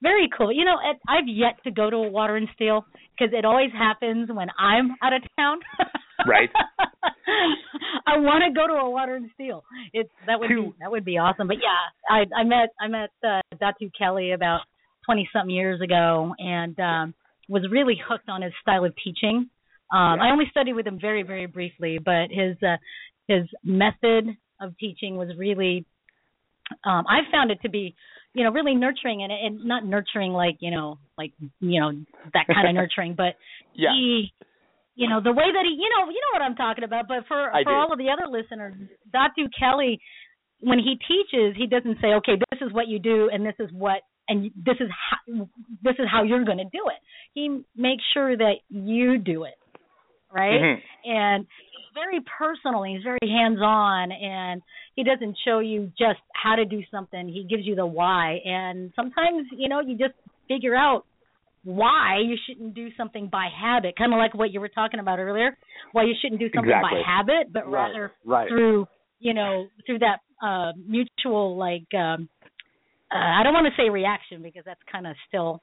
Very cool. You know, I've yet to go to a Water and Steel because it always happens when I'm out of town. Right. I want to go to a Water and Steel. It's that would be that would be awesome. But yeah, I I met I met uh, Datu Kelly about twenty something years ago and um was really hooked on his style of teaching. Um I only studied with him very very briefly, but his uh his method of teaching was really um I found it to be you know really nurturing and and not nurturing like you know like you know that kind of nurturing but Yeah. he you know the way that he you know you know what I'm talking about but for I for do. all of the other listeners Datu Kelly when he teaches he doesn't say okay this is what you do and this is what and this is how this is how you're going to do it he makes sure that you do it right Mhm. and he's very personal he's very hands on and he doesn't show you just how to do something he gives you the why and sometimes you know you just figure out why you shouldn't do something by habit kind of like what you were talking about earlier why you shouldn't do something Exactly. by habit but Right, rather right. through you know through that uh mutual like um uh, I don't want to say reaction because that's kind of still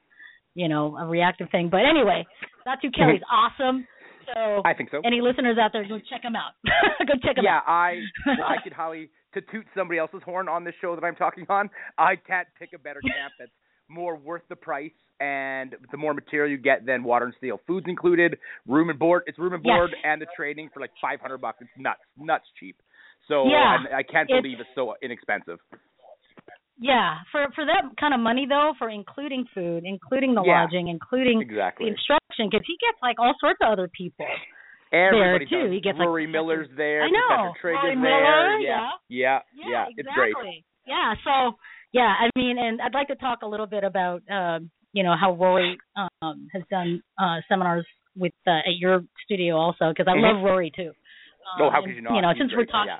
you know a reactive thing but anyway Datu Kelly's awesome so I think so. any listeners out there go check him out go check him yeah, out I I could highly to toot somebody else's horn on this show that I'm talking on. I can't pick a better camp that's more worth the price and the more material you get than Water and Steel. Food's included, room and board. It's room and Yes. board and the training for like 500 bucks. It's nuts, nuts cheap. So Yeah, and I can't believe it's so inexpensive. Yeah, for for that kind of money though, for including food, including the Yeah, lodging, including exactly. the instruction, because he gets like all sorts of other people Everybody there too. does. He gets Rory like Miller's there. I know. Rory Miller, there. yeah. yeah, Yeah, yeah. It's great. exactly. Yeah, so yeah, I mean, and I'd like to talk a little bit about um, you know how Rory um, has done uh, seminars with uh, at your studio also because I love Rory too. Oh, Um, how could you not? You know, He's since we're talking,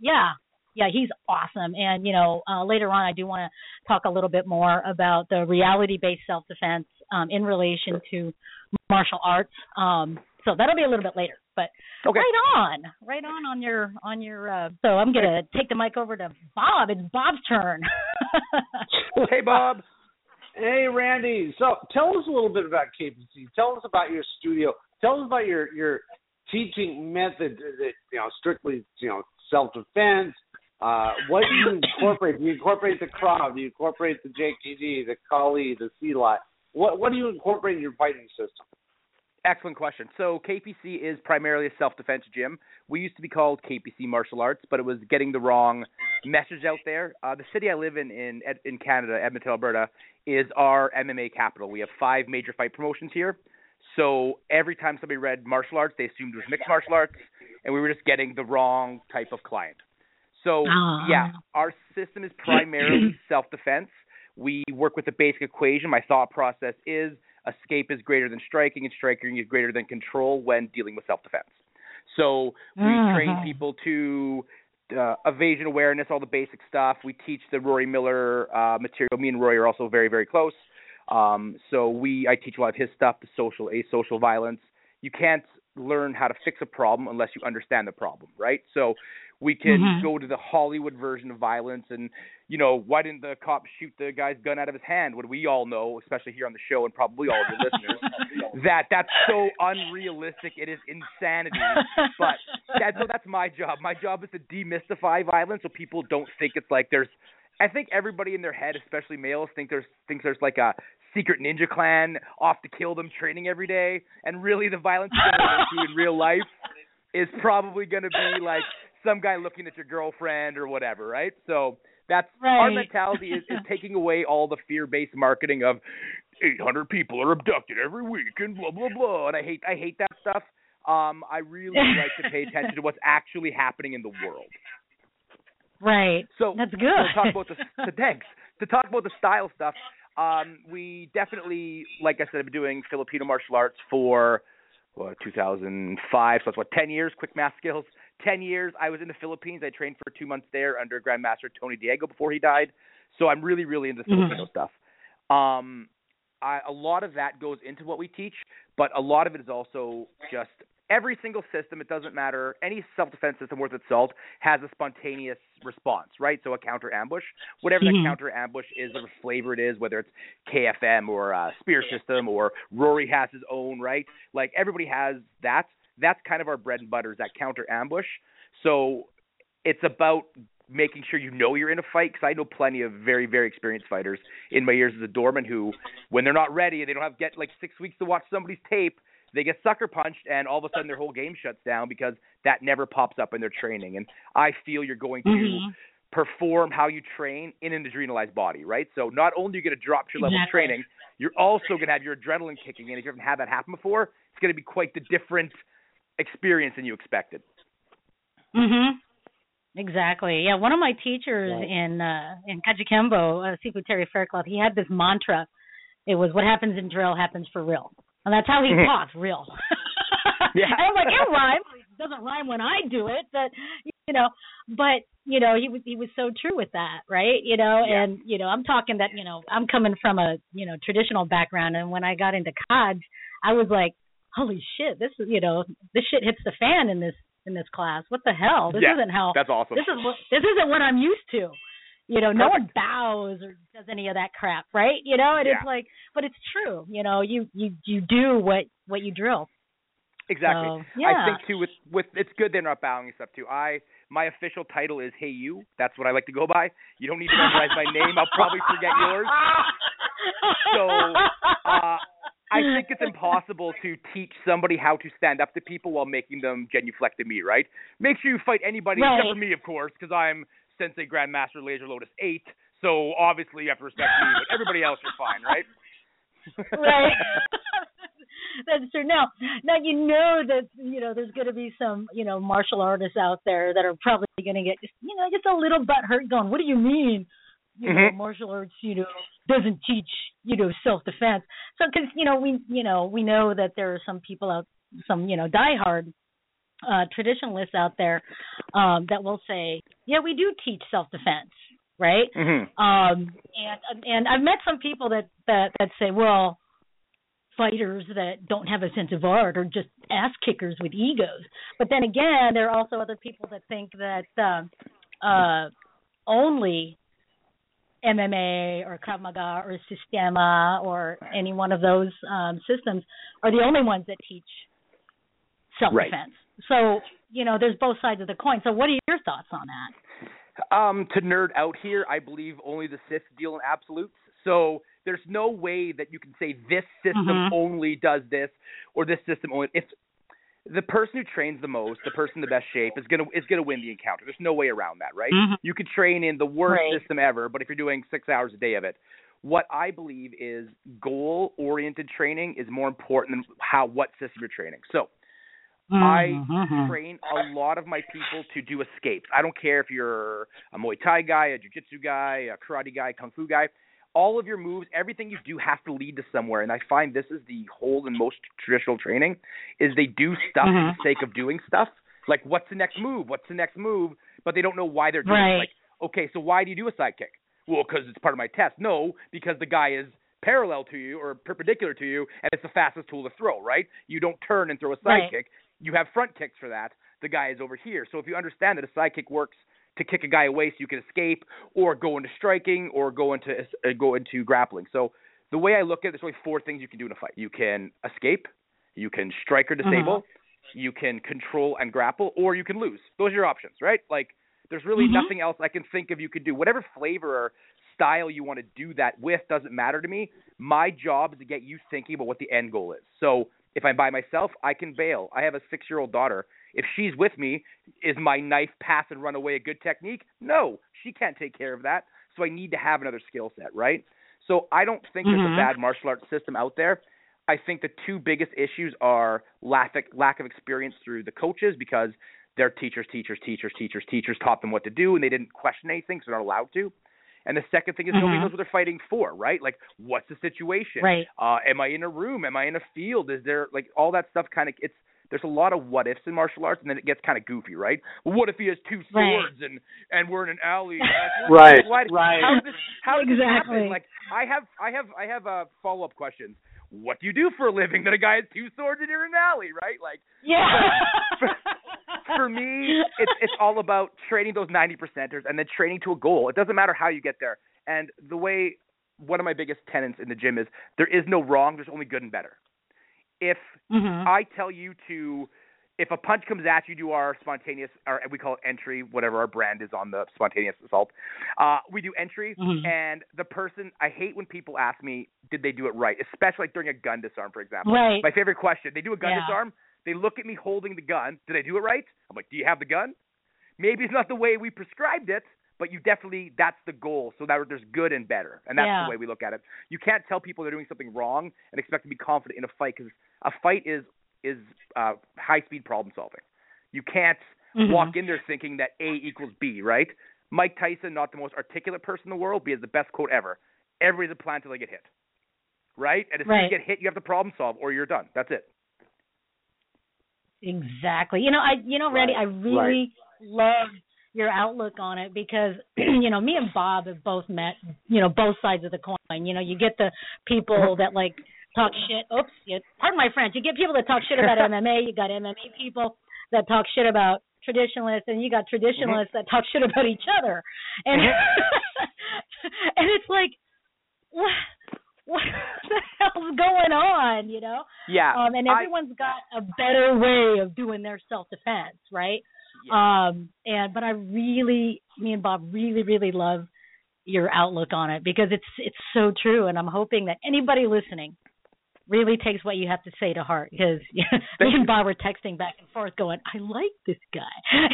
Yeah. yeah, yeah, he's awesome. And you know, uh, later on, I do want to talk a little bit more about the reality-based self-defense um, in relation to martial arts. Um, so that'll be a little bit later. But Okay. right on, right on on your on your. Uh, so I'm gonna take the mic over to Bob. It's Bob's turn. hey, Bob. Hey, Randy. So tell us a little bit about KPC. Tell us about your studio. Tell us about your your teaching method. That you know, strictly you know self defense. Uh, what do you incorporate? Do you incorporate the Krav? Do you incorporate the JKD, the Kali, the Silat? What what do you incorporate in your fighting system? Excellent question. So KPC is primarily a self-defense gym. We used to be called KPC Martial Arts, but it was getting the wrong message out there. Uh, the city I live in in in Canada, Edmonton, Alberta, is our MMA capital. We have five major fight promotions here. So every time somebody read martial arts, they assumed it was mixed martial arts, and we were just getting the wrong type of client. So Ah. yeah, our system is primarily self-defense. We work with the basic equation. My thought process is escape is greater than striking, and striking is greater than control when dealing with self-defense. So we train Mhm. people to uh, evasion awareness, all the basic stuff. We teach the Rory Miller uh, material. Me and Rory are also very, very close. Um, so we, I teach a lot of his stuff, the social, asocial violence. You can't learn how to fix a problem unless you understand the problem, right? So we can Mhm. go to the Hollywood version of violence and, you know, why didn't the cop shoot the guy's gun out of his hand? What we all know, especially here on the show and probably all of your listeners, that that's so unrealistic. It is insanity. But that's so that's my job. My job is to demystify violence so people don't think it's like there's I think everybody in their head, especially males, think there's thinks there's like a secret ninja clan off to kill them training every day, and really the violence you're gonna into in real life is probably going to be like some guy looking at your girlfriend or whatever, right? So that's our mentality is, is taking away all the fear-based marketing of 800 people are abducted every week and blah blah blah. And I hate I hate that stuff. Um, I really like to pay attention to what's actually happening in the world. right. So That's good. To talk about the to, thanks to talk about the style stuff. Um, we definitely, like I said, have been doing Filipino martial arts for what 2005. So that's what 10 years. Quick math skills. 10 years. I was in the Philippines. I trained for two months there under Grandmaster Tony Diego before he died. So I'm really, really into Mhm. Filipino stuff. Um, I, a lot of that goes into what we teach, but a lot of it is also just every single system. It doesn't matter. Any self-defense system worth its salt has a spontaneous response, right? So a counter ambush, whatever Mhm. that counter ambush is, whatever flavor it is, whether it's KFM or a spear system or Rory has his own, right? Like everybody has that. That's kind of our bread and butter is that counter ambush. So it's about making sure you know you're in a fight because I know plenty of very very experienced fighters in my years as a doorman who when they're not ready and they don't have get like six weeks to watch somebody's tape they get sucker punched and all of a sudden their whole game shuts down because that never pops up in their training and I feel you're going to Mhm. perform how you train in an adrenalized body right so not only are you going to drop your level of training you're also going to have your adrenaline kicking in if you haven't had that happen before it's going to be quite the different experience than you expected Mhm. Exactly. Yeah, one of my teachers Right. in uh in Kajukenbo, uh Terry Faircloth, he had this mantra. It was what happens in drill happens for real. And that's how he talks, real. Yeah. And I'm like, it rhymes. It doesn't rhyme when I do it, but you know, but you know, he was he was so true with that, right? You know, Yeah. and you know, I'm talking that, you know, I'm coming from a, you know, traditional background and when I got into CODs, I was like, holy shit, this is, you know, this shit hits the fan in this in this class. What the hell? This Yeah, isn't how that's awesome. this is what this isn't what I'm used to. You know, no one bows or does any of that crap, right? You know, and it's Yeah. like, but it's true. You know, you you you do what what you drill. Exactly. So, yeah. I think too with with it's good they're not bowing and stuff too. I my official title is Hey You. That's what I like to go by. You don't need to memorize my name. I'll probably forget yours. So uh I oh, think it's impossible to teach somebody how to stand up to people while making them genuflect to me, right? Make sure you fight anybody Right. except for me, of course, because I'm Sensei Grandmaster Laser Lotus 8. So obviously you have to respect me, but everybody else you're fine, right? right. That's true. Now, now you know that you know there's going to be some you know martial artists out there that are probably going to get just you know just a little butt hurt going. What do you mean? You know, Mhm. martial arts, you know, doesn't teach you know self defense. So, because you know we you know we know that there are some people out, some you know diehard uh traditionalists out there um that will say, yeah, we do teach self defense, right? Mhm. Um, and and I've met some people that that that say, well, fighters that don't have a sense of art are just ass kickers with egos. But then again, there are also other people that think that um, uh, only MMA or Krav Maga or Systema or any one of those um, systems are the only ones that teach self defense. Right. So you know, there's both sides of the coin. So what are your thoughts on that? Um, to nerd out here, I believe only the Sith deal in absolutes. So there's no way that you can say this system Mhm. only does this or this system only. If the person who trains the most, the person in the best shape, is gonna is gonna win the encounter. There's no way around that, right? Mhm. You could train in the worst Right. system ever, but if you're doing six hours a day of it, what I believe is goal oriented training is more important than how what system you're training. So I Mhm. train a lot of my people to do escapes. I don't care if you're a Muay Thai guy, a Jiu-Jitsu guy, a Karate guy, Kung Fu guy. All of your moves, everything you do has to lead to somewhere. And I find this is the whole in most traditional training is they do stuff for Mhm. the sake of doing stuff. Like what's the next move? What's the next move? But they don't know why they're doing Right. it. Like, okay, so why do you do a side kick? Well, because it's part of my test. No, because the guy is parallel to you or perpendicular to you, and it's the fastest tool to throw, right? You don't turn and throw a side Right. kick. You have front kicks for that. The guy is over here. So if you understand that a side kick works to kick a guy away so you can escape, or go into striking, or go into uh, go into grappling. So the way I look at it, there's only four things you can do in a fight. You can escape, you can strike or disable, you can control and grapple, or you can lose. Those are your options, right? Like there's really Mhm. nothing else I can think of you could do. Whatever flavor or style you want to do that with doesn't matter to me. My job is to get you thinking about what the end goal is. So if I'm by myself, I can bail. I have a six year old daughter. If she's with me, is my knife pass and run away a good technique? No, she can't take care of that. So I need to have another skill set, right? So I don't think there's Mhm. a bad martial arts system out there. I think the two biggest issues are lack of, lack of experience through the coaches because their teachers, teachers, teachers, teachers, teachers taught them what to do and they didn't question anything, so they're not allowed to. And the second thing is nobody Mhm. knows what they're fighting for, right? Like, what's the situation? Right. Uh, am I in a room? Am I in a field? Is there like all that stuff? Kind of, it's there's a lot of what ifs in martial arts, and then it gets kind of goofy, right? Well, what if he has two Right. swords and and we're in an alley? Right, Why, right. How did this, how did this Exactly. happen? Like, I have I have I have uh, follow up questions. What do you do for a living that a guy has two swords and you're in an alley, right? Like, Yeah. for me, it's it's all about training those ninety percenters and then training to a goal. It doesn't matter how you get there. And the way one of my biggest tenants in the gym is there is no wrong, there's only good and better. If Mhm. I tell you to if a punch comes at you, do our spontaneous, or we call it entry, whatever our brand is on the spontaneous assault. Uh, we do entry, Mhm. and the person, I hate when people ask me, did they do it right? Especially like during a gun disarm, for example. Right. My favorite question, they do a gun Yeah. disarm, they look at me holding the gun, did I do it right? I'm like, do you have the gun? Maybe it's not the way we prescribed it, but you definitely, that's the goal, so that there's good and better, and that's Yeah. the way we look at it. You can't tell people they're doing something wrong and expect to be confident in a fight, because a fight is is uh, high speed problem solving. You can't Mhm. walk in there thinking that A equals B, right? Mike Tyson, not the most articulate person in the world, but he has the best quote ever. Everybody's a plan until they get hit. Right? And as soon as Right. you get hit, you have to problem solve or you're done. That's it. Exactly. You know, I you know, Randy, I really love your outlook on it because you know, me and Bob have both met, you know, both sides of the coin. You know, you get the people mm-hmm. that like talk shit. Oops, you, pardon my French. You get people that talk shit about MMA. You got MMA people that talk shit about traditionalists, and you got traditionalists mm-hmm. that talk shit about each other. And mm-hmm. and it's like, what what the hell's going on? You know? Yeah. Um, and I- everyone's got a better way of doing their self defense, right? Um, and but I really, me and Bob really, really love your outlook on it because it's it's so true, and I'm hoping that anybody listening really takes what you have to say to heart because me and Bob were texting back and forth, going, "I like this guy."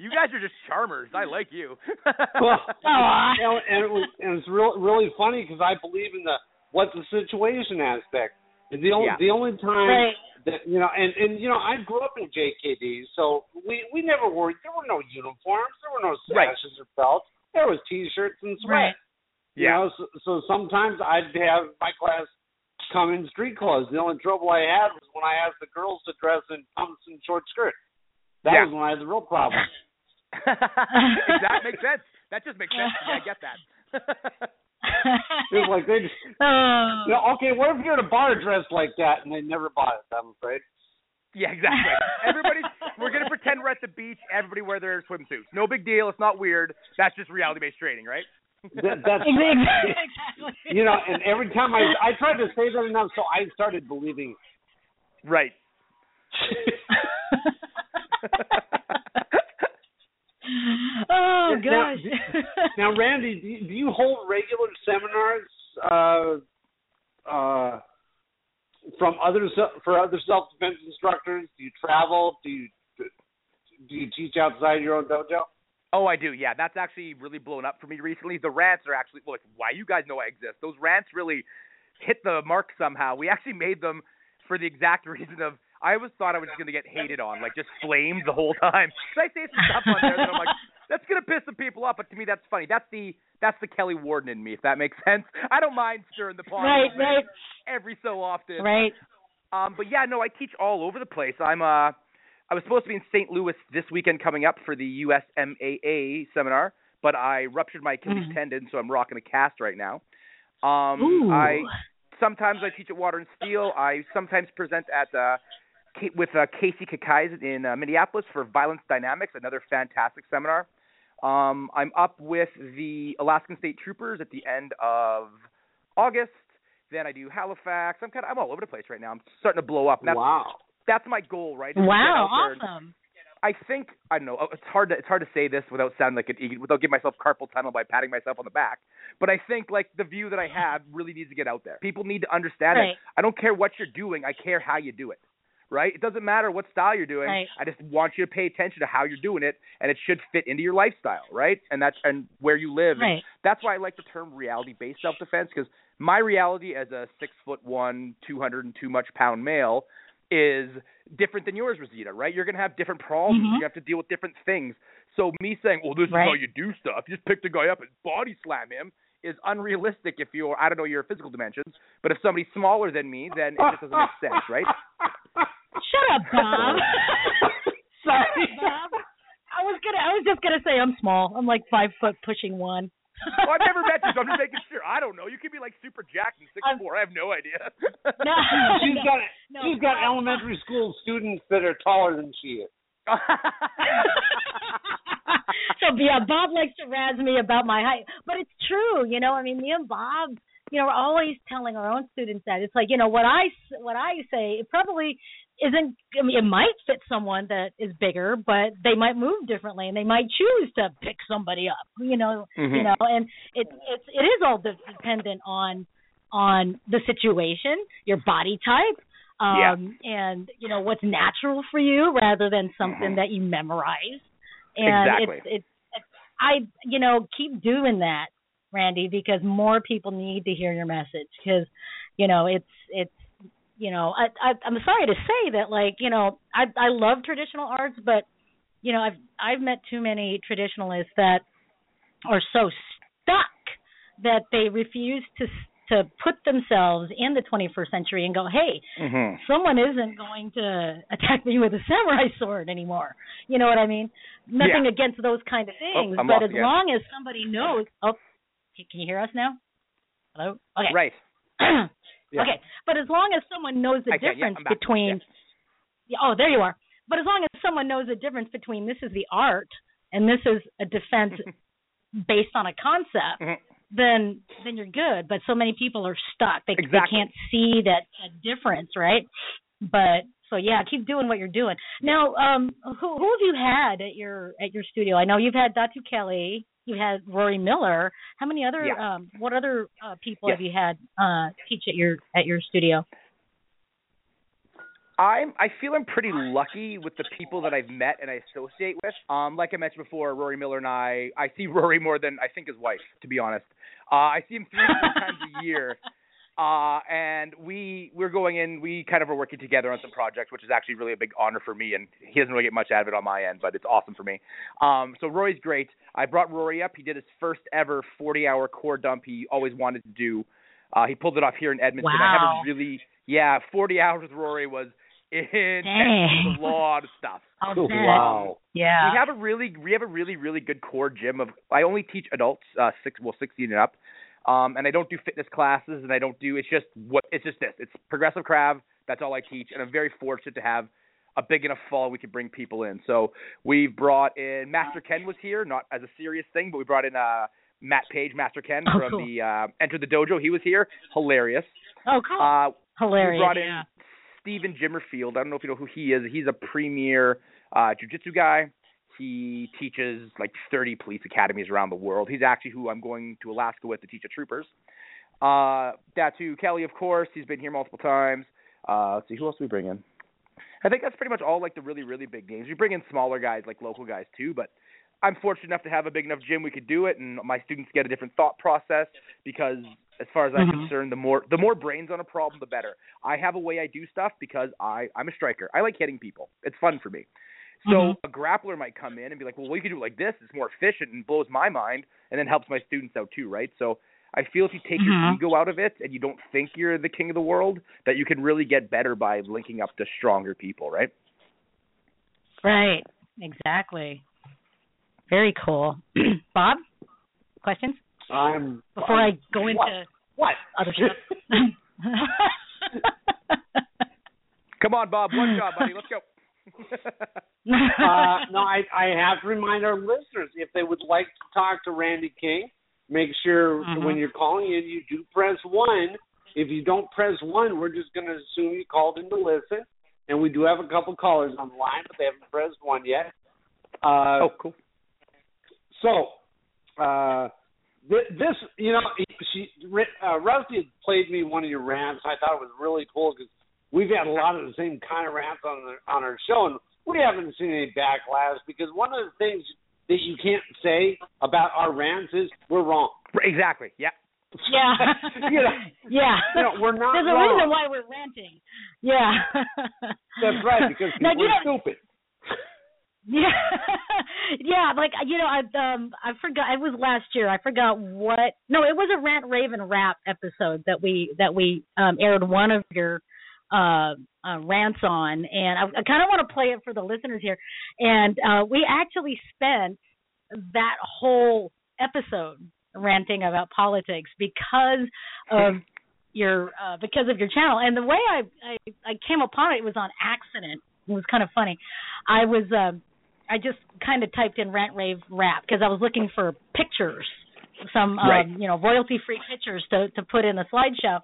you guys are just charmers. I like you. well, Aw. and, and it was and it's real, really funny because I believe in the what's the situation aspect. The only Yeah. the only time Right. that you know, and and you know, I grew up in JKD, so we we never worried. There were no uniforms. There were no Right. sashes or belts. There was t-shirts and sweat. Right. You Yeah. know, so, so sometimes I'd have my class come in street clothes. The only trouble I had was when I asked the girls to dress in pumps and short skirts. That Yeah. was when I had the real problem. that makes sense. That just makes sense. Yeah, I get that. It was like they just, Oh. you know, okay, what if you're at a bar dressed like that and they never bought it? I'm afraid. yeah, exactly. Everybody, we're gonna pretend we're at the beach. Everybody wear their swimsuits. No big deal. It's not weird. That's just reality-based trading, right? That, that's Exactly. you know, and every time I I tried to say that enough, so I started believing. Right. oh Now- gosh. Now, Randy, do you, do you hold regular seminars uh, uh, from other se- for other self defense instructors? Do you travel? Do you do you teach outside your own dojo? Oh, I do. Yeah, that's actually really blown up for me recently. The rants are actually look. Why you guys know I exist? Those rants really hit the mark somehow. We actually made them for the exact reason of I always thought I was going to get hated on, like just flamed the whole time. Cause I say some stuff on there that I'm like, that's going to piss some people off, but to me that's funny. That's the that's the Kelly Worden in me, if that makes sense. I don't mind stirring the pot Right, right. every so often. Right. Um, but yeah, no, I teach all over the place. I'm uh, I was supposed to be in St. Louis this weekend coming up for the USMAA seminar, but I ruptured my Achilles Mhm. tendon, so I'm rocking a cast right now. Um, Ooh. I sometimes I teach at Water and Steel. I sometimes present at uh, Ka- with uh, Kasey Keckeisen in uh, Minneapolis for Violence Dynamics, another fantastic seminar. Um, I'm up with the Alaskan State Troopers at the end of August. Then I do Halifax. I'm kind of I'm all over the place right now. I'm starting to blow up. And that's, wow. That's my goal, right? is Wow, out and- awesome. I think I don't know. It's hard to it's hard to say this without sounding like an idiot, without giving myself carpal tunnel by patting myself on the back. But I think like the view that I have really needs to get out there. People need to understand Right. it. I don't care what you're doing. I care how you do it. Right? It doesn't matter what style you're doing. Right. I just want you to pay attention to how you're doing it, and it should fit into your lifestyle, right? And that's and where you live. And that's why I like the term reality-based self-defense because my reality as a six foot one, two hundred and two much pound male is different than yours, Restita, right? You're gonna have different problems. Mhm. You have to deal with different things. So me saying, "Well, this Right. is how you do stuff. You just pick the guy up and body slam him," is unrealistic if you're I don't know your physical dimensions, but if somebody's smaller than me, then it just doesn't make sense, right? Shut up, Bob. Sorry. Bob. I was gonna. I was just gonna say I'm small. I'm like five foot pushing one. well, I've never met you, so I'm just making sure. I don't know. You could be like super jacked and six four. I have no idea. No, She's no, got no, she's got Bob- elementary school students that are taller than she is. so yeah, Bob likes to razz me about my height, but it's true. You know, I mean, me and Bob, you know, we're always telling our own students that it's like, you know, what I what I say, it probably isn't. I mean, it might fit someone that is bigger, but they might move differently, and they might choose to pick somebody up. You know, Mhm. you know, and it's it's it is all de- dependent on on the situation, your body type. Yeah. Um and you know what's natural for you rather than something Mhm. that you memorize and Exactly. it's, it's it's I you know keep doing that, Randy, because more people need to hear your message. Because you know it's it's you know I, I I'm sorry to say that like you know I I love traditional arts, but you know I've I've met too many traditionalists that are so stuck that they refuse to to put themselves in the 21st century and go, hey, hmm someone isn't going to attack me with a samurai sword anymore. You know what I mean? Nothing Yeah. against those kind of things, I'm but as again. long as somebody knows. Oh, can you hear us now? Hello. Okay. Right. Yeah. Okay, but as long as someone knows the can, yeah, difference between. Yeah, oh, there you are. But as long as someone knows the difference between this is the art and this is a defense based on a concept, Mhm. then then you're good. But so many people are stuck; they, they can't see that, that difference, right? But so yeah, keep doing what you're doing. Now, um, who who have you had at your at your studio? I know you've had Datu Kelly, you had Rory Miller. How many other Yeah. um what other uh, people Yes. have you had uh teach at your at your studio? I'm I feel I'm pretty lucky with the people that I've met and I associate with. Um, like I mentioned before, Rory Miller and I I see Rory more than I think his wife, to be honest. Uh I see him three times a year. Uh, and we we're going in. We kind of are working together on some projects, which is actually really a big honor for me. And he doesn't really get much out of it on my end, but it's awesome for me. Um, so Rory's great. I brought Rory up. He did his first ever 40-hour core dump. He always wanted to do. Uh, he pulled it off here in Edmonton. Wow. I haven't really, yeah, 40 hours with Rory was intense. Dang. A lot of stuff. I'll Oh, bet. wow. Yeah. We have a really we have a really really good core gym of I only teach adults uh six well 16 and up. Um and I don't do fitness classes and I don't do it's just what it's just this. It's progressive Krav. That's all I teach and I'm very fortunate to have a big enough fall we can bring people in. So we've brought in Master Ken was here, not as a serious thing, but we brought in uh Matt Page, Master Ken Oh, from cool. the uh Enter the Dojo. He was here. Hilarious. Oh, cool. Uh Hilarious. we brought in yeah. Steven Jimerfield. I don't know if you know who he is. He's a premier uh, jiu-jitsu guy. He teaches like 30 police academies around the world. He's actually who I'm going to Alaska with to teach the troopers. Uh, Datu Kelly, of course. He's been here multiple times. Uh, let's see, who else do we bring in? I think that's pretty much all like the really, really big names. We bring in smaller guys like local guys too, but I'm fortunate enough to have a big enough gym we could do it, and my students get a different thought process because, as far as I'm Mhm. concerned, the more the more brains on a problem, the better. I have a way I do stuff because I I'm a striker. I like hitting people. It's fun for me. So Mhm. a grappler might come in and be like, "Well, we could do it like this. It's more efficient and blows my mind, and then helps my students out too, right?" So I feel if you take Mhm. your ego out of it and you don't think you're the king of the world, that you can really get better by linking up to stronger people, right? Right. Exactly. Very cool. Bob, questions I'm before I go into What? What? other stuff? Come on, Bob. One job, buddy. Let's go. uh, no, I, I have to remind our listeners if they would like to talk to Randy King, make sure Mhm. when you're calling in, you do press one. If you don't press one, we're just going to assume you called in to listen. And we do have a couple callers on the line, but they haven't pressed one yet. Uh, oh, cool. So, uh, th- this, you know, she, uh, Rusty had played me one of your rants. I thought it was really cool because we've had a lot of the same kind of rants on the, on our show, and we haven't seen any backlash because one of the things that you can't say about our rants is we're wrong. Exactly. Yeah. Yeah. you know, yeah. you know, we're not There's a wrong. reason why we're ranting. Yeah. That's right, because Now, people you are know- stupid. Yeah, yeah. Like you know, I um, I forgot. It was last year. I forgot what. No, it was a rant raven rap episode that we that we um aired one of your uh, uh rants on, and I, I kind of want to play it for the listeners here. And uh we actually spent that whole episode ranting about politics because of your uh because of your channel and the way I I, I came upon it was on accident. It was kind of funny. I was um I just kind of typed in rant rave rap because I was looking for pictures, some um, Right. you know royalty free pictures to to put in the slideshow,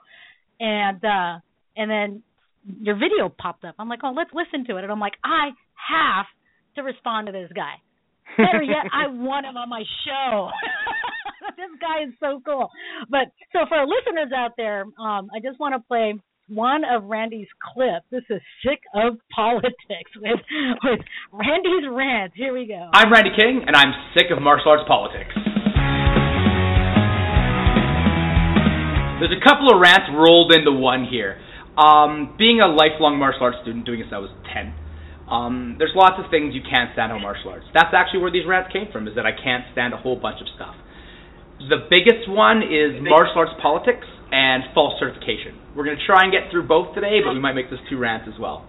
and uh and then your video popped up. I'm like, oh, let's listen to it, and I'm like, I have to respond to this guy. Better yet, I want him on my show. this guy is so cool. But so for our listeners out there, um, I just want to play one of Randy's clips. This is sick of politics with with Randy's rant. Here we go. I'm Randy King, and I'm sick of martial arts politics. There's a couple of rants rolled into one here. Um, being a lifelong martial arts student, doing this since I was 10, um, there's lots of things you can't stand on martial arts. That's actually where these rants came from, is that I can't stand a whole bunch of stuff. The biggest one is martial arts politics and false certification. We're going to try and get through both today, but we might make this two rants as well.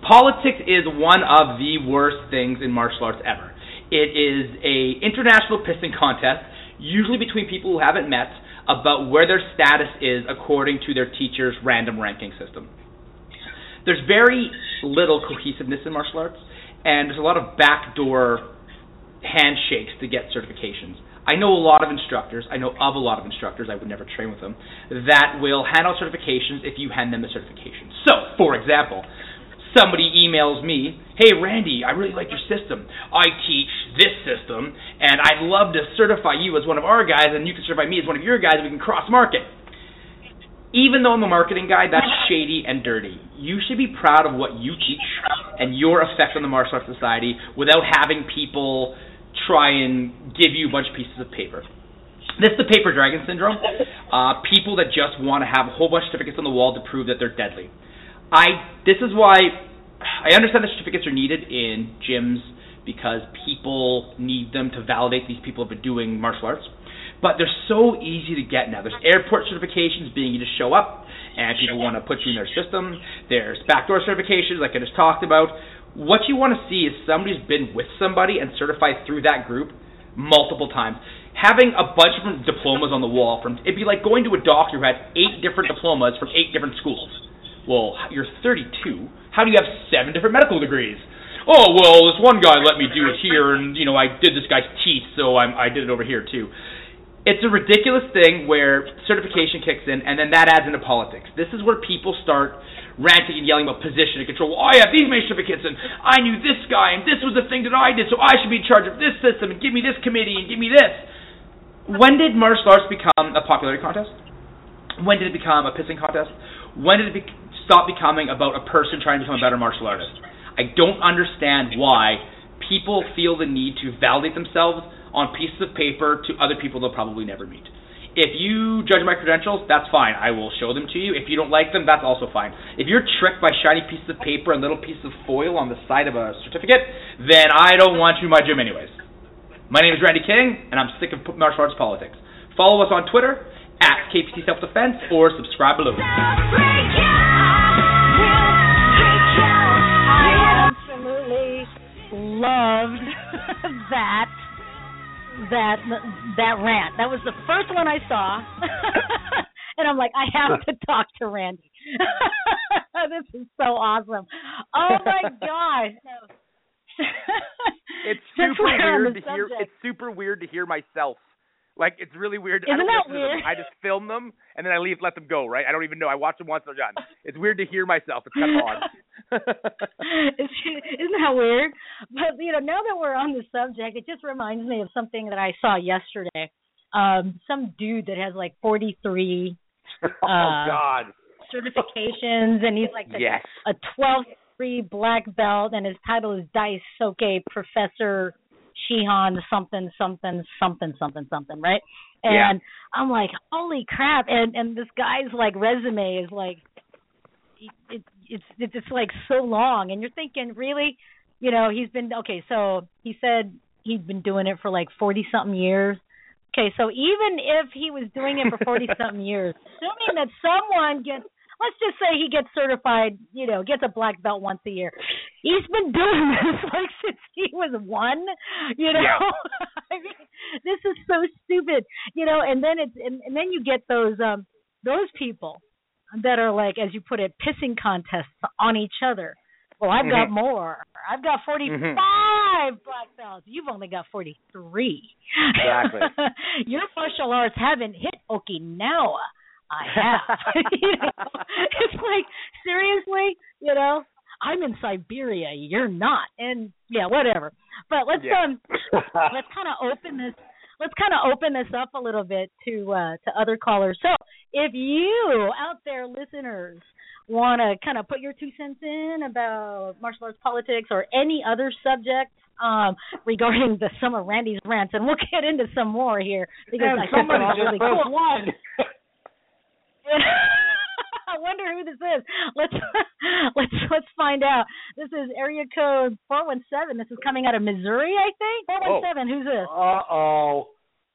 Politics is one of the worst things in martial arts ever. It is a international pissing contest, usually between people who haven't met, about where their status is according to their teacher's random ranking system. There's very little cohesiveness in martial arts, and there's a lot of backdoor handshakes to get certifications. I know a lot of instructors, I know of a lot of instructors, I would never train with them, that will hand out certifications if you hand them a certification. So, for example, somebody emails me, "Hey Randy, I really like your system. I teach this system, and I'd love to certify you as one of our guys, and you can certify me as one of your guys. and We can cross market." Even though I'm a marketing guy, that's shady and dirty. You should be proud of what you teach and your effect on the martial arts society without having people try and give you a bunch of pieces of paper. This is the paper dragon syndrome. Uh, people that just want to have a whole bunch of certificates on the wall to prove that they're deadly. I. This is why I understand that certificates are needed in gyms because people need them to validate these people have been doing martial arts. But they're so easy to get now. There's airport certifications being you just show up and people want to put you in their system. There's backdoor certifications like I just talked about. What you want to see is somebody's been with somebody and certified through that group multiple times. Having a bunch of diplomas on the wall from it'd be like going to a doctor who had eight different diplomas from eight different schools. Well, you're 32. How do you have seven different medical degrees? Oh well, this one guy let me do it here, and you know I did this guy's teeth, so I'm, I did it over here too it's a ridiculous thing where certification kicks in and then that adds into politics. This is where people start ranting and yelling about position and control. Well, I have these many certificates and I knew this guy and this was the thing that I did, so I should be in charge of this system and give me this committee and give me this. When did martial arts become a popularity contest? When did it become a pissing contest? When did it be- stop becoming about a person trying to become a better martial artist? I don't understand why people feel the need to validate themselves on pieces of paper to other people they'll probably never meet. If you judge my credentials, that's fine. I will show them to you. If you don't like them, that's also fine. If you're tricked by shiny pieces of paper and little pieces of foil on the side of a certificate, then I don't want you in my gym anyways. My name is Randy King, and I'm sick of martial arts politics. Follow us on Twitter at KPC Self Defense or subscribe below. I absolutely loved that that that rant. That was the first one I saw, and I'm like, I have to talk to Randy. this is so awesome. Oh my gosh. it's super weird the to hear. It's super weird to hear myself. Like it's really weird. Isn't I don't that listen to them. weird? I just film them and then I leave, let them go. Right? I don't even know. I watch them once they're done. It's weird to hear myself. It's kind of odd. Isn't that weird? But you know, now that we're on the subject, it just reminds me of something that I saw yesterday. Um, some dude that has like 43 oh Uh, God. certifications, and he's like the, Yes. a 12th degree black belt, and his title is Dice Daisuke Professor Shihan something something something something something, right? Yeah. And I'm like, holy crap! And and this guy's like resume is like, it, it's it's it's like so long, and you're thinking, really, you know, he's been okay. So he said he'd been doing it for like 40 something years. Okay, so even if he was doing it for 40 something years, assuming that someone gets, let's just say he gets certified, you know, gets a black belt once a year. He's been doing this like since he was one, you know. Yeah. I mean, this is so stupid, you know. And then it's and, and then you get those um those people that are like, as you put it, pissing contests on each other. Well, I've got Mhm. more. I've got 45 Mhm. black belts. You've only got 43. Exactly. Your martial arts haven't hit Okinawa. I have. you know, it's like seriously, you know, I'm in Siberia. You're not, and yeah, whatever. But let's Yeah. um, let's kind of open this. Let's kind of open this up a little bit to uh, to other callers. So, if you out there, listeners, want to kind of put your two cents in about martial arts politics or any other subject um, regarding the some of Randy's rants, and we'll get into some more here because And I think somebody they're all really cool. one. I wonder who this is. Let's let's let's find out. This is area code four one seven. This is coming out of Missouri, I think. Four one seven. Who's this? Uh oh.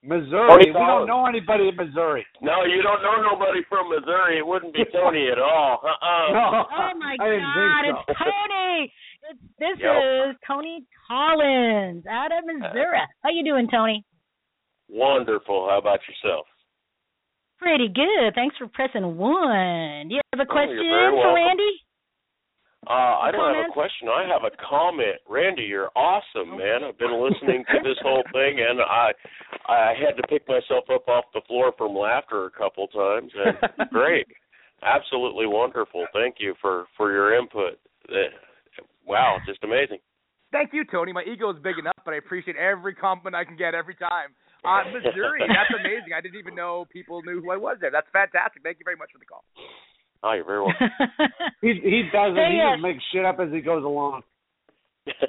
Missouri. We don't know anybody in Missouri. No, you don't know nobody from Missouri. It wouldn't be Tony at all. Uh-uh. No. Oh my God! think It's. Tony. It's this Yep. is Tony Collins out of Missouri. How you doing, Tony? Wonderful. How about yourself? Pretty good. Thanks for pressing one. Do you have a Oh, question you're for welcome. Randy? Uh, I A don't have a question. I have a comment. Randy, you're awesome, man. I've been listening to this whole thing, and I I had to pick myself up off the floor from laughter a couple times. And great, absolutely wonderful. Thank you for for your input. Uh, Wow, just amazing. Thank you, Tony. My ego is big enough, but I appreciate every compliment I can get every time. Uh, Missouri, that's amazing. I didn't even know people knew who I was there. That's fantastic. Thank you very much for the call. Oh, you're very welcome. He he doesn't. Hey, he uh, just makes shit up as he goes along. stay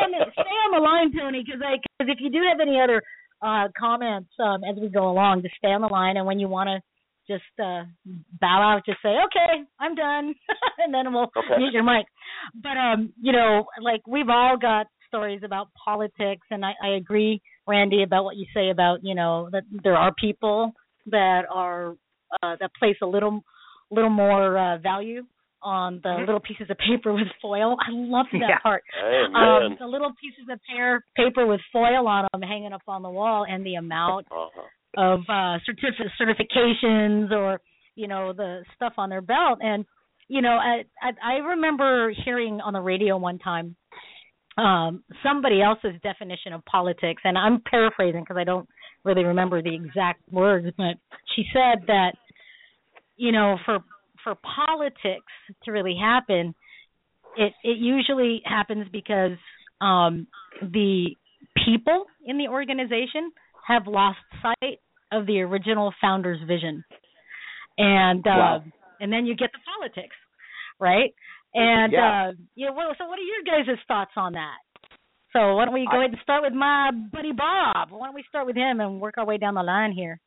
on the stay on the line, Tony, because I because if you do have any other uh, comments um, as we go along. Just stay on the line, and when you want to just uh, bow out, just say, "Okay, I'm done," and then we'll Okay. use your mic. But um, you know, like we've all got stories about politics, and I, I agree, Randy, about what you say about you know that there are people that are uh, that place a little little more uh, value on the Mhm. little pieces of paper with foil. I love that Yeah. part. Amen. Um, the little pieces of pair, paper with foil on them hanging up on the wall, and the amount Uh-huh. of uh certif- certifications or you know the stuff on their belt and you know I, I i remember hearing on the radio one time um somebody else's definition of politics and i'm paraphrasing because i don't really remember the exact words but she said that you know for for politics to really happen it it usually happens because um the people in the organization have lost sight of the original founder's vision and uh Wow. and then you get the politics right and Yeah. uh yeah well so what are your guys' thoughts on that so why don't we go ahead and start with my buddy bob why don't we start with him and work our way down the line here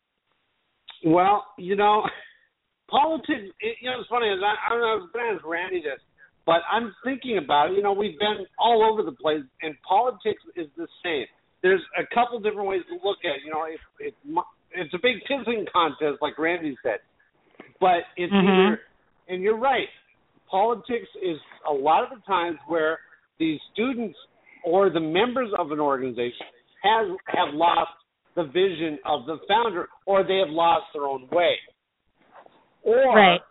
Well, you know, politics. It, you know, it's funny. I, I don't know. I was going to ask Randy this, but I'm thinking about it. You know, we've been all over the place, and politics is the same. There's a couple different ways to look at. it. You know, it, it, it's a big pissing contest, like Randy said, but it's Mhm. either. And you're right. Politics is a lot of the times where these students or the members of an organization has have lost the vision of the founder or they have lost their own way. Or Right.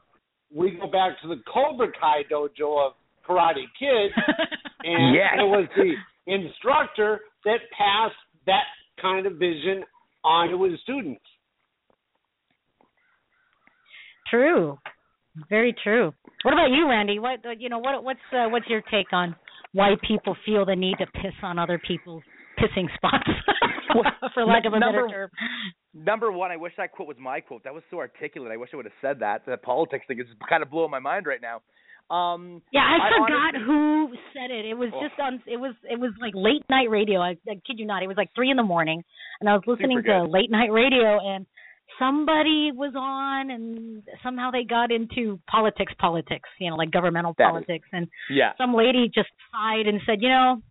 we go back to the Cobra Kai dojo of Karate Kid and Yes. it was the instructor that passed that kind of vision on to his students. True. Very true. What about you, Randy? What uh, you know? What what's uh, what's your take on why people feel the need to piss on other people's pissing spots, for lack of a number, better term? Number one, I wish that quote was my quote. That was so articulate. I wish I would have said that. The politics thing is kind of blowing my mind right now. Um, Yeah, I, forgot honestly- who said it. It was Oh. just on. It was it was like late night radio. I, I kid you not. It was like three in the morning, and I was listening to late night radio, and somebody was on, and somehow they got into politics, politics. You know, like governmental That is- politics, and Yeah. some lady just sighed and said, you know,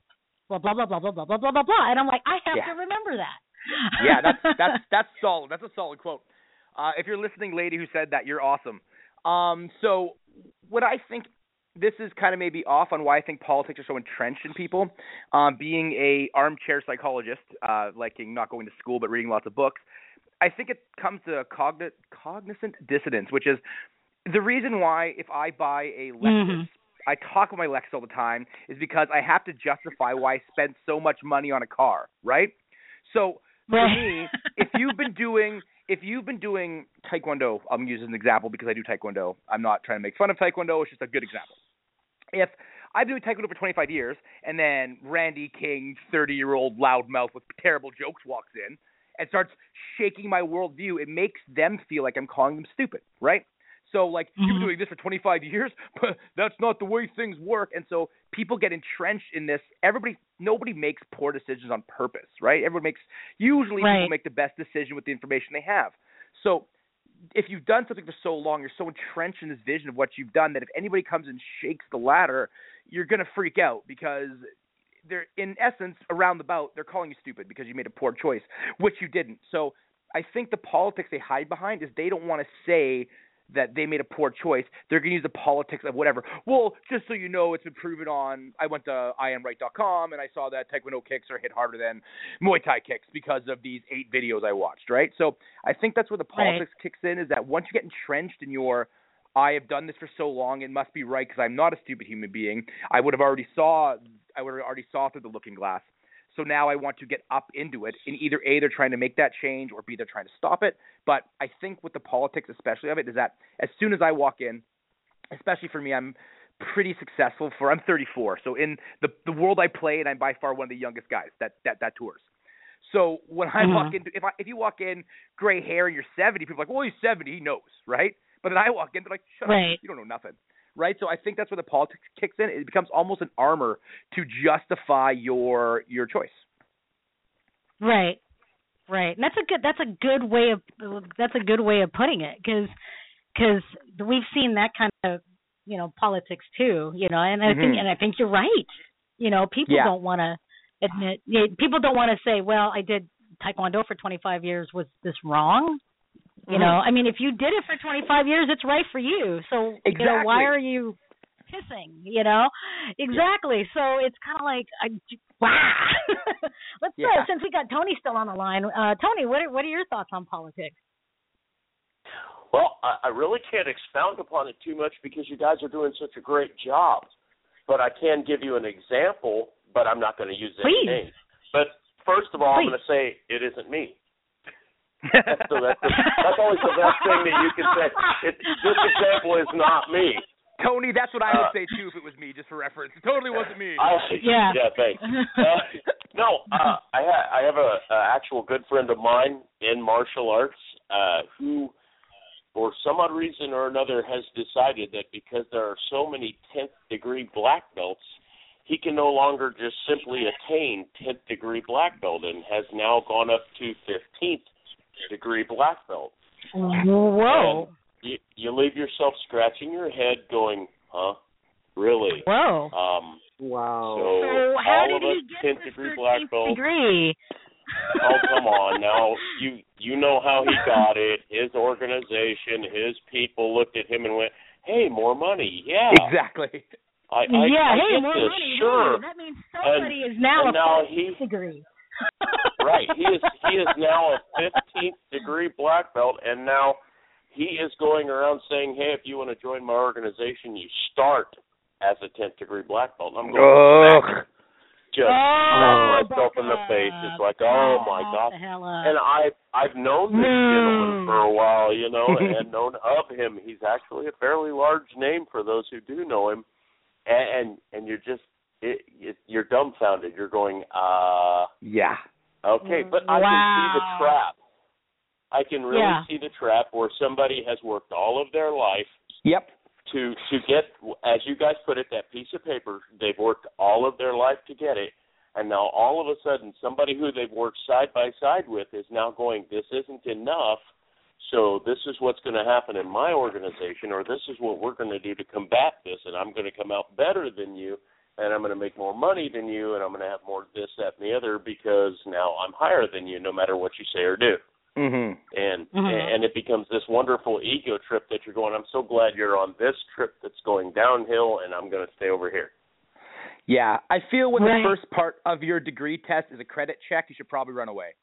blah blah blah blah blah blah blah blah blah blah, and I'm like, I have Yeah. to remember that. yeah, that's that's that's solid. That's a solid quote. Uh, if you're listening, lady who said that, you're awesome. Um, so what I think this is kind of maybe off on why I think politics are so entrenched in people. Um, being a armchair psychologist, uh, liking not going to school but reading lots of books, I think it comes to cogni- cognizant dissonance, which is the reason why if I buy a Lexus, Mhm. I talk about my Lexus all the time, is because I have to justify why I spent so much money on a car, right? So for me, if you've been doing if you've been doing taekwondo, I'm using an example because I do taekwondo. I'm not trying to make fun of taekwondo. It's just a good example. If I've been doing taekwondo for 25 years, and then Randy King, 30 year old loudmouth with terrible jokes, walks in and starts shaking my worldview, it makes them feel like I'm calling them stupid, right? So like you've been Mhm. doing this for 25 years, but that's not the way things work, and so people get entrenched in this. Everybody, nobody makes poor decisions on purpose, right? Everyone makes usually Right. people make the best decision with the information they have. So if you've done something for so long, you're so entrenched in this vision of what you've done that if anybody comes and shakes the ladder, you're gonna freak out because they're in essence around the bout they're calling you stupid because you made a poor choice, which you didn't. So I think the politics they hide behind is they don't want to say that they made a poor choice. They're going to use the politics of whatever. Well, just so you know, it's been proven on. I went to IamRight.com and I saw that Taekwondo kicks are hit harder than Muay Thai kicks because of these eight videos I watched. Right. So I think that's where the Right. politics kicks in. Is that once you get entrenched in your I have done this for so long, it must be right because I'm not a stupid human being. I would have already saw I would have already saw through the looking glass. So now I want to get up into it. And either A, they're trying to make that change, or B, they're trying to stop it. But I think with the politics, especially of it, is that as soon as I walk in, especially for me, I'm pretty successful. For I'm 34, so in the the world I play, and I'm by far one of the youngest guys that that that tours. So when I walk Mhm. in, if I if you walk in gray hair and you're 70, people are like, well, he's 70, he knows, right? But then I walk in, they're like, shut Right. up, you don't know nothing, right? So I think that's where the politics kicks in. It becomes almost an armor to justify your your choice. Right. right. And that's a good that's a good way of that's a good way of putting it because because we've seen that kind of you know politics too. You know, and I think Mhm. and I think you're right. You know, people Yeah. don't want to admit. People don't want to say, "Well, I did taekwondo for 25 years. Was this wrong?" You Mhm. know, I mean, if you did it for 25 years, it's right for you. So, you know, why are you pissing? You know, exactly. So it's kind of like, I, wow. Let's uh, Yeah. since we got Tony still on the line, uh, Tony, what are, what are your thoughts on politics? Well, I, I really can't expound upon it too much because you guys are doing such a great job. But I can give you an example, but I'm not going to use any Please. names. But first of all, I'm going to say it isn't me. That's, the, that's, the, that's always the best thing that you can say. It, this example is not me. Tony, that's what I would Uh, say too if it was me, just for reference. It totally wasn't me. I, yeah, thanks. Uh, no, uh, I, ha- I have a, a actual good friend of mine in martial arts uh, who, for some odd reason or another, has decided that because there are so many tenth degree black belts, he can no longer just simply attain tenth degree black belt, and has now gone up to fifteenth degree black belt. Whoa. And you, you leave yourself scratching your head, going, "Huh? Really?" Whoa. Um, wow. So, So how all did of he us get tenth degree black belt. degree? oh come on now you you know how he got it his organization his people looked at him and went hey more money yeah Exactly. i i, yeah, I hey, more this money. sure Hey, that means somebody And- is now and a now he- degree. Right he is he is now a 15th degree black belt and now he is going around saying hey if you want to join my organization you start as a 10th degree black belt and i'm going Ugh. just Oh, smack myself in the face. It's like, oh my god. the hell up. And I I've known this No. gentleman hmm. for a while, you know, and known of him. He's actually a fairly large name for those who do know him, and and, and you're just it, it, you're dumbfounded. You're going, uh, Yeah. okay, but I can see the trap. I can really Yeah. see the trap where somebody has worked all of their life Yep. to to get as you guys put it that piece of paper they've worked all of their life to get it and now all of a sudden somebody who they've worked side by side with is now going this isn't enough so this is what's going to happen in my organization or this is what we're going to do to combat this and I'm going to come out better than you and I'm going to make more money than you and I'm going to have more this that and the other because now I'm higher than you no matter what you say or do Mhm. and Mhm. and it becomes this wonderful ego trip that you're going. I'm so glad you're on this trip that's going downhill, and I'm going to stay over here. Yeah, I feel when Right. the first part of your degree test is a credit check, you should probably run away.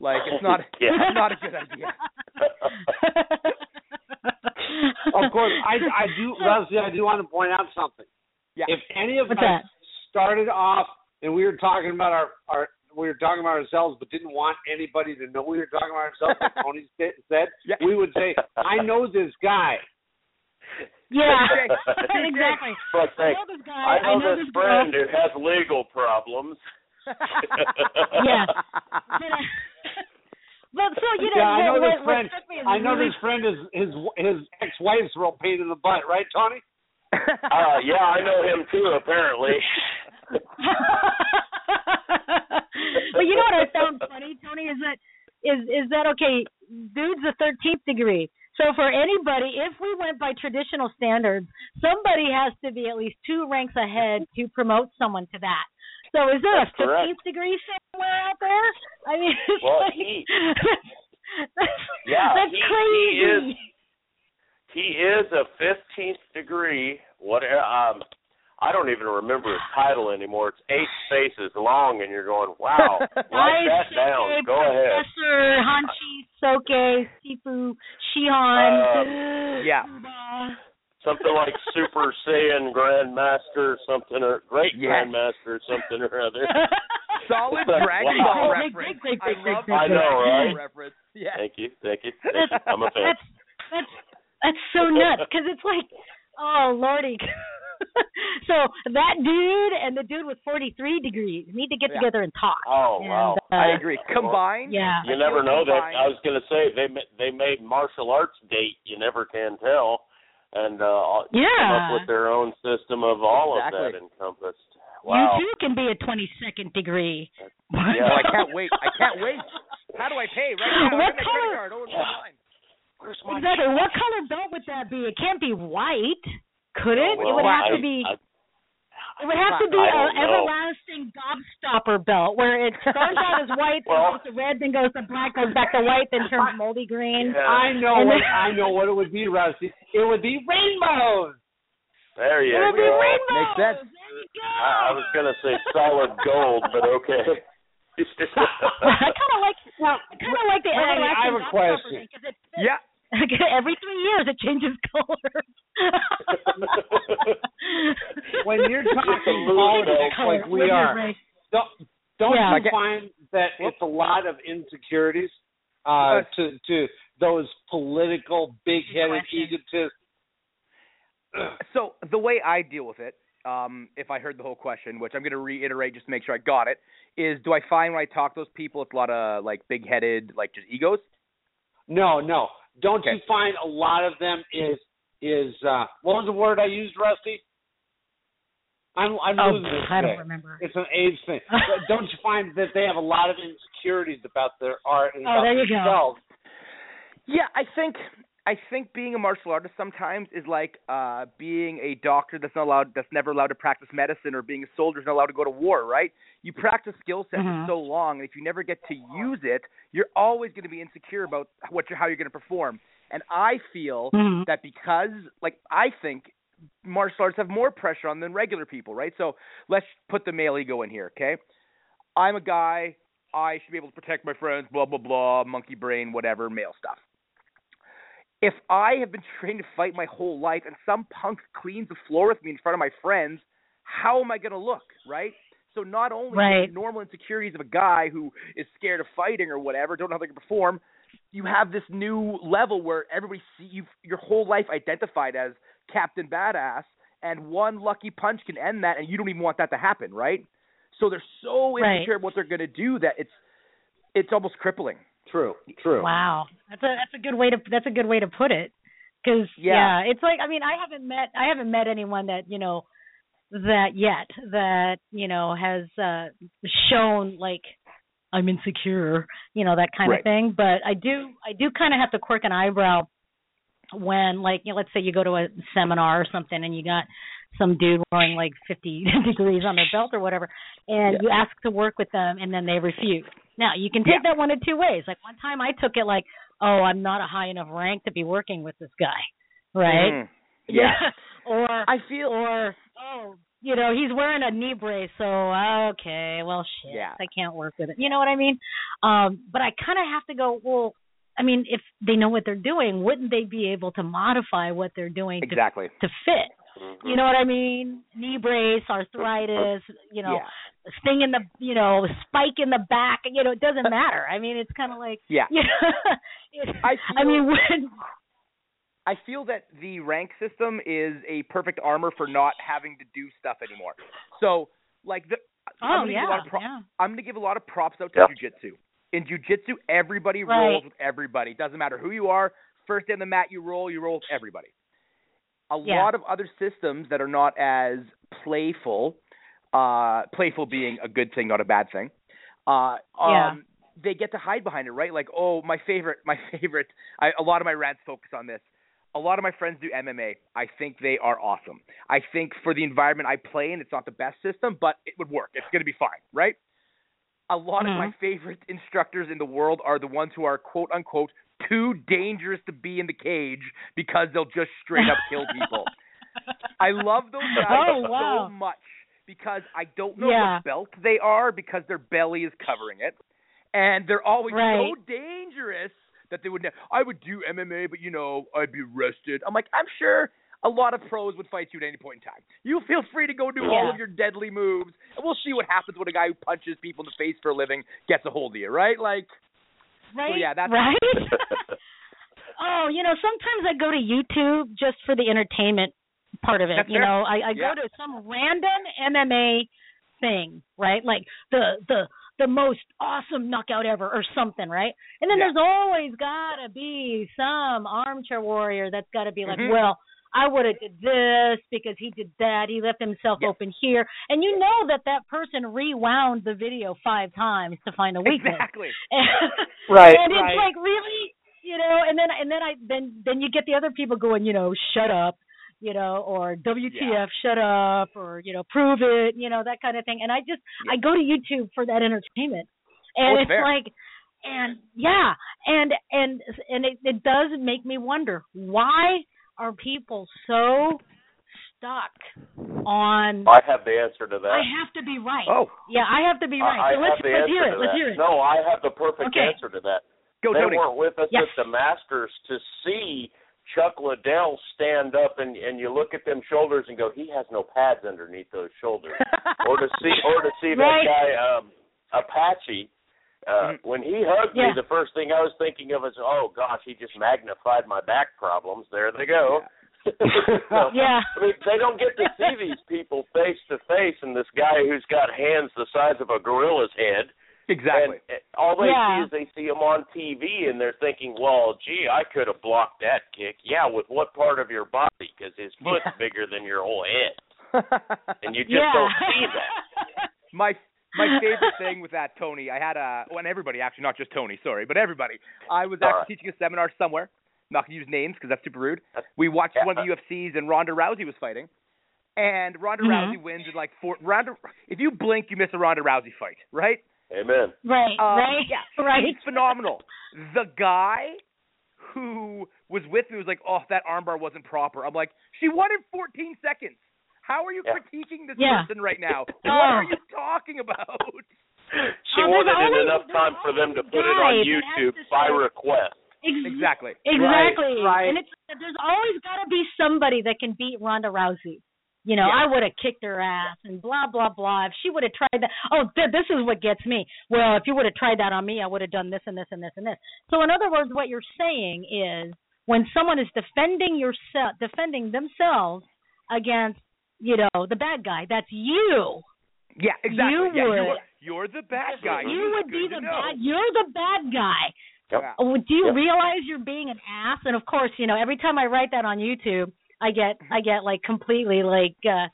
Like it's not Yeah. it's not a good idea. of course, I I do Leslie. I do want to point out something. Yeah. If any of What's us that? started off and we were talking about our our we were talking about ourselves, but didn't want anybody to know we were talking about ourselves, like Tony sa- said, Yeah. we would say, "I know this guy." yeah, exactly. But I know this guy. I know, this this girl. friend who has legal problems. Yeah. But, uh, but so you know, yeah, I know what, this what friend. struck I know really this friend is his his ex-wife's real pain in the butt, right, Tony? Uh, yeah, I know him too. Apparently. but you know what I found funny, Tony, is that is is that okay? Dude's a thirteenth degree. So for anybody, if we went by traditional standards, somebody has to be at least two ranks ahead to promote someone to that. So is there That's a fifteenth degree somewhere out there? I mean, it's Well, like, he- that's, Yeah, that's he, crazy. he is. He is a 15th degree. What? Um, I don't even remember his title anymore. It's eight spaces long, and you're going, "Wow, write that down." Go ahead. Professor Hanshi Soke Sifu Shihan. Uh, yeah. Something like Super Saiyan Grandmaster, something or Great Yes. Grandmaster, something or other. Solid Wow. Dragon Ball Great, reference. great, great, I great, love great, I the know, right? Reference. Yeah. Thank you, thank you, thank you. I'm a fan. That's that's that's so nuts because it's like, oh lordy. so that dude and the dude with 43 degrees need to get Yeah. together and talk. Oh And, wow! uh, I agree. Combined. Yeah. You I never feel know that. I was going to say they ma- they made martial arts date. You never can tell, and uh, come up with their own system of all of that encompassed. Wow. You too can be a 22nd degree. Yeah. Oh, I can't wait. I can't wait. How do I pay? Right now, What I have my color- credit card. Oh, it's online. Exactly. What color belt would that be? It can't be white, could it? Well, it would have I- to be. I- it would have to be I an everlasting gobstopper belt where it starts out as white, Well- then goes to red, then goes to black, goes back to white, then turns moldy green. I know And what then- I know what it would be, Rusty. It would be rainbows. There you go. It would be go. rainbows. Makes sense. There you go. I, I was gonna say solid gold, but okay. I kind of like. Well, I kind of like the Randy, everlasting I have a question. thing, 'cause it, Yeah. every three years it changes color. when you're talking mood politics like we are, don't, don't Yeah. you find that it's a lot of insecurities uh, to to those political big-headed egotists? So the way I deal with it, um, if I heard the whole question, which I'm going to reiterate just to make sure I got it, is do I find when I talk to those people it's a lot of like big-headed, like just egos? No, no. Don't Okay. you find a lot of them is is uh, what was the word I used, Rusty? I'm I'm Oh, losing this I don't today. remember. It's an age thing. But don't you find that they have a lot of insecurities about their art and Oh, about there you go. themselves? Yeah, I think I think being a martial artist sometimes is like uh being a doctor that's not allowed that's never allowed to practice medicine or being a soldier is not allowed to go to war, right? You practice skill sets Mhm. for so long and if you never get to use it, you're always going to be insecure about what you're, how you're going to perform. And I feel Mhm. that because like I think martial arts have more pressure on than regular people, right? So let's put the male ego in here, okay? I'm a guy, I should be able to protect my friends, blah blah blah, monkey brain, whatever, male stuff. If I have been trained to fight my whole life and some punk cleans the floor with me in front of my friends, how am I going to look, right? So not only Right. the normal insecurities of a guy who is scared of fighting or whatever, don't know how they can perform, you have this new level where everybody see you your whole life identified as Captain Badass, and one lucky punch can end that, and you don't even want that to happen, right? So they're so insecure of what they're going to do that it's it's almost crippling. True, true. Wow, that's a that's a good way to that's a good way to put it. Because Yeah. it's like I mean I haven't met I haven't met anyone that you know that yet that you know has uh shown like I'm insecure, you know that kind Right. of thing. But I do I do kind of have to quirk an eyebrow when like you know, let's say you go to a seminar or something and you got some dude wearing like 50 degrees on their belt or whatever and Yeah. you ask to work with them and then they refuse now you can take that one of two ways like one time i took it like oh i'm not a high enough rank to be working with this guy right Mhm. Yeah. or I feel or oh you know he's wearing a knee brace so okay well shit Yeah. i can't work with it you know what i mean um but i kind of have to go well i mean if they know what they're doing wouldn't they be able to modify what they're doing to exactly. to fit Mm-hmm. you know what I mean? Knee brace, arthritis, you know, yeah. sting in the, you know, spike in the back. You know, it doesn't matter. I mean, it's kind of like, Yeah. you know, it- I I mean, when, I feel that the rank system is a perfect armor for not having to do stuff anymore. So, like the I'm oh gonna give a yeah, lot of pro- yeah, I'm going to give a lot of props out to Yep. jujitsu. In jujitsu, everybody Right. rolls with everybody. Doesn't matter who you are. First day on the mat, you roll. You roll with everybody. A Yeah. lot of other systems that are not as playful, uh, playful being a good thing, not a bad thing. Uh, Yeah. um, they get to hide behind it, right? Like, oh, my favorite, my favorite. I, a lot of my rants focus on this. A lot of my friends do MMA. I think they are awesome. I think for the environment I play in, it's not the best system, but it would work. It's going to be fine, right? A lot of my Mhm. favorite instructors in the world are the ones who are quote unquote too dangerous to be in the cage because they'll just straight up kill people. I love those guys Oh, wow. so much because I don't know Yeah. what belt they are because their belly is covering it, and they're always Right. so dangerous that they would. Ne- I would do MMA, but you know I'd be arrested. I'm like, I'm sure a lot of pros would fight you at any point in time. You feel free to go do all of your deadly moves, and we'll see what happens when a guy who punches people in the face for a living gets a hold of you, right? Like, right, yeah, that's- right. oh, you know, sometimes I go to YouTube just for the entertainment part of it. That's you fair. know, I, I Yeah. go to some random MMA thing, right? Like the the the most awesome knockout ever or something, right? And then Yeah. there's always got to be some armchair warrior that's got to be like, Mhm. well, I would have did this because he did that. He left himself open here, and you know that that person rewound the video five times to find a weakness. Exactly. Right, And it's right. like really, you know, and then and then I then then you get the other people going, you know, shut up, you know, or WTF, shut up, or you know, prove it, you know, that kind of thing. And I just I go to YouTube for that entertainment, and Oh, it's it's like, and yeah, and and and it, it does make me wonder why are people so stuck on I have the answer to that. I have to be right. Oh. yeah, I have to be right. I, so I let's have the let's answer hear it. to Let's that. hear it. No, I have the perfect Okay. answer to that. Go, they Tony. weren't with us Yes. at the Masters to see Chuck Liddell stand up and and you look at them shoulders and go, he has no pads underneath those shoulders, or to see or to see that guy um, Apache. Uh, when he hugged Yeah. me, the first thing I was thinking of is, "Oh gosh, he just magnified my back problems." There they go. So, Yeah. I mean, they don't get to see these people face to face, and this guy who's got hands the size of a gorilla's head. Exactly. And uh, all they Yeah. see is they see him on TV, and they're thinking, "Well, gee, I could have blocked that kick." Yeah, with what part of your body? Because his foot's bigger than your whole head, and you just yeah. don't see that. my my favorite thing with that Tony, I had a well, and everybody actually, not just Tony, sorry, but everybody. I was All actually right. teaching a seminar somewhere. Not gonna use names because that's super rude. We watched one of the UFCs and Ronda Rousey was fighting, and Ronda Mhm. Rousey wins in like four. Ronda, if you blink, you miss a Ronda Rousey fight, right? Amen. Right, Um, right, yeah, right. It's phenomenal. The guy who was with me was like, "Oh, that armbar wasn't proper." I'm like, "She won in 14 seconds. How are you Yeah. critiquing this Yeah. person right now? What Oh. are you talking about?" She Oh, there's wanted always- it enough time for them to put it on YouTube by request. Exactly. Exactly. Right. And it's there's always got to be somebody that can beat Ronda Rousey. You know, Yeah. I would have kicked her ass and blah blah blah. If she would have tried that, oh, th- this is what gets me. Well, if you would have tried that on me, I would have done this and this and this and this. So, in other words, what you're saying is when someone is defending yourself, defending themselves against, you know, the bad guy, that's you. Yeah, exactly. You yeah, would. You're, you're the bad guy. You would be the bad. You're the bad guy. Yep. Oh, do you Yep. realize you're being an ass? And of course, you know, every time I write that on YouTube, I get I get like completely like uh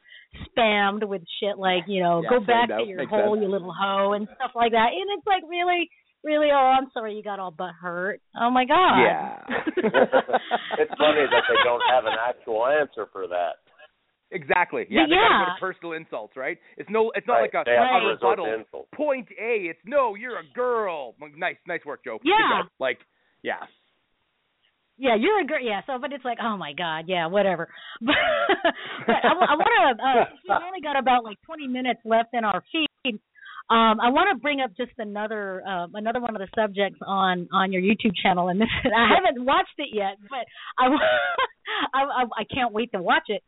spammed with shit like, you know, Yeah, go back to your hole, sense. you little hoe and stuff like that. And it's like really really oh, I'm sorry you got all butt hurt. Oh my god. Yeah. it's funny that they don't have an actual answer for that. Exactly. Yeah, But they gotta go yeah. to personal insults, right? It's no it's not Right. like a, They a rebuttal. insult. Point A, it's no, you're a girl. Nice, nice work, Joe. Yeah. Like, yeah. Yeah, you're a girl. Yeah, so but it's like, oh my god, yeah, whatever. But, but I, I want to. Uh, we've only got about like 20 minutes left in our feed. Um, I want to bring up just another um, another one of the subjects on on your YouTube channel, and this I haven't watched it yet, but I I, I, I can't wait to watch it.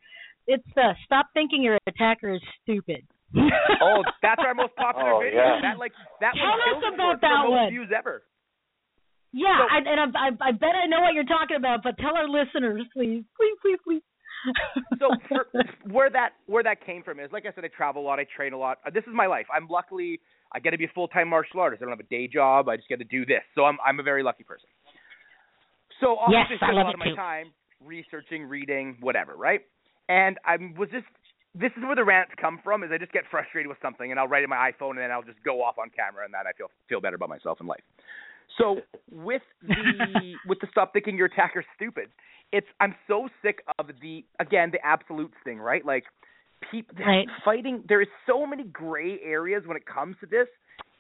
It's uh, stop thinking your attacker is stupid. Oh, that's our most popular Oh, video. yeah. That like that Tell one us about that the most one. views ever. Yeah, So- I, and I, I, I bet I know what you're talking about, but tell our listeners, please, please, please, please. so for, where that where that came from is like I said, I travel a lot, I train a lot. Uh, This is my life. I'm luckily I get to be a full time martial artist. I don't have a day job. I just get to do this. So I'm I'm a very lucky person. So Yes, obviously I I spend a lot of my too. time researching, reading, whatever, right? And I was just this is where the rants come from is I just get frustrated with something and I'll write it in my iPhone and then I'll just go off on camera and then I feel feel better about myself in life. So with the with the stop thinking your attacker's stupid, it's I'm so sick of the again the absolutes thing, right? Like people Right. fighting. There is so many gray areas when it comes to this.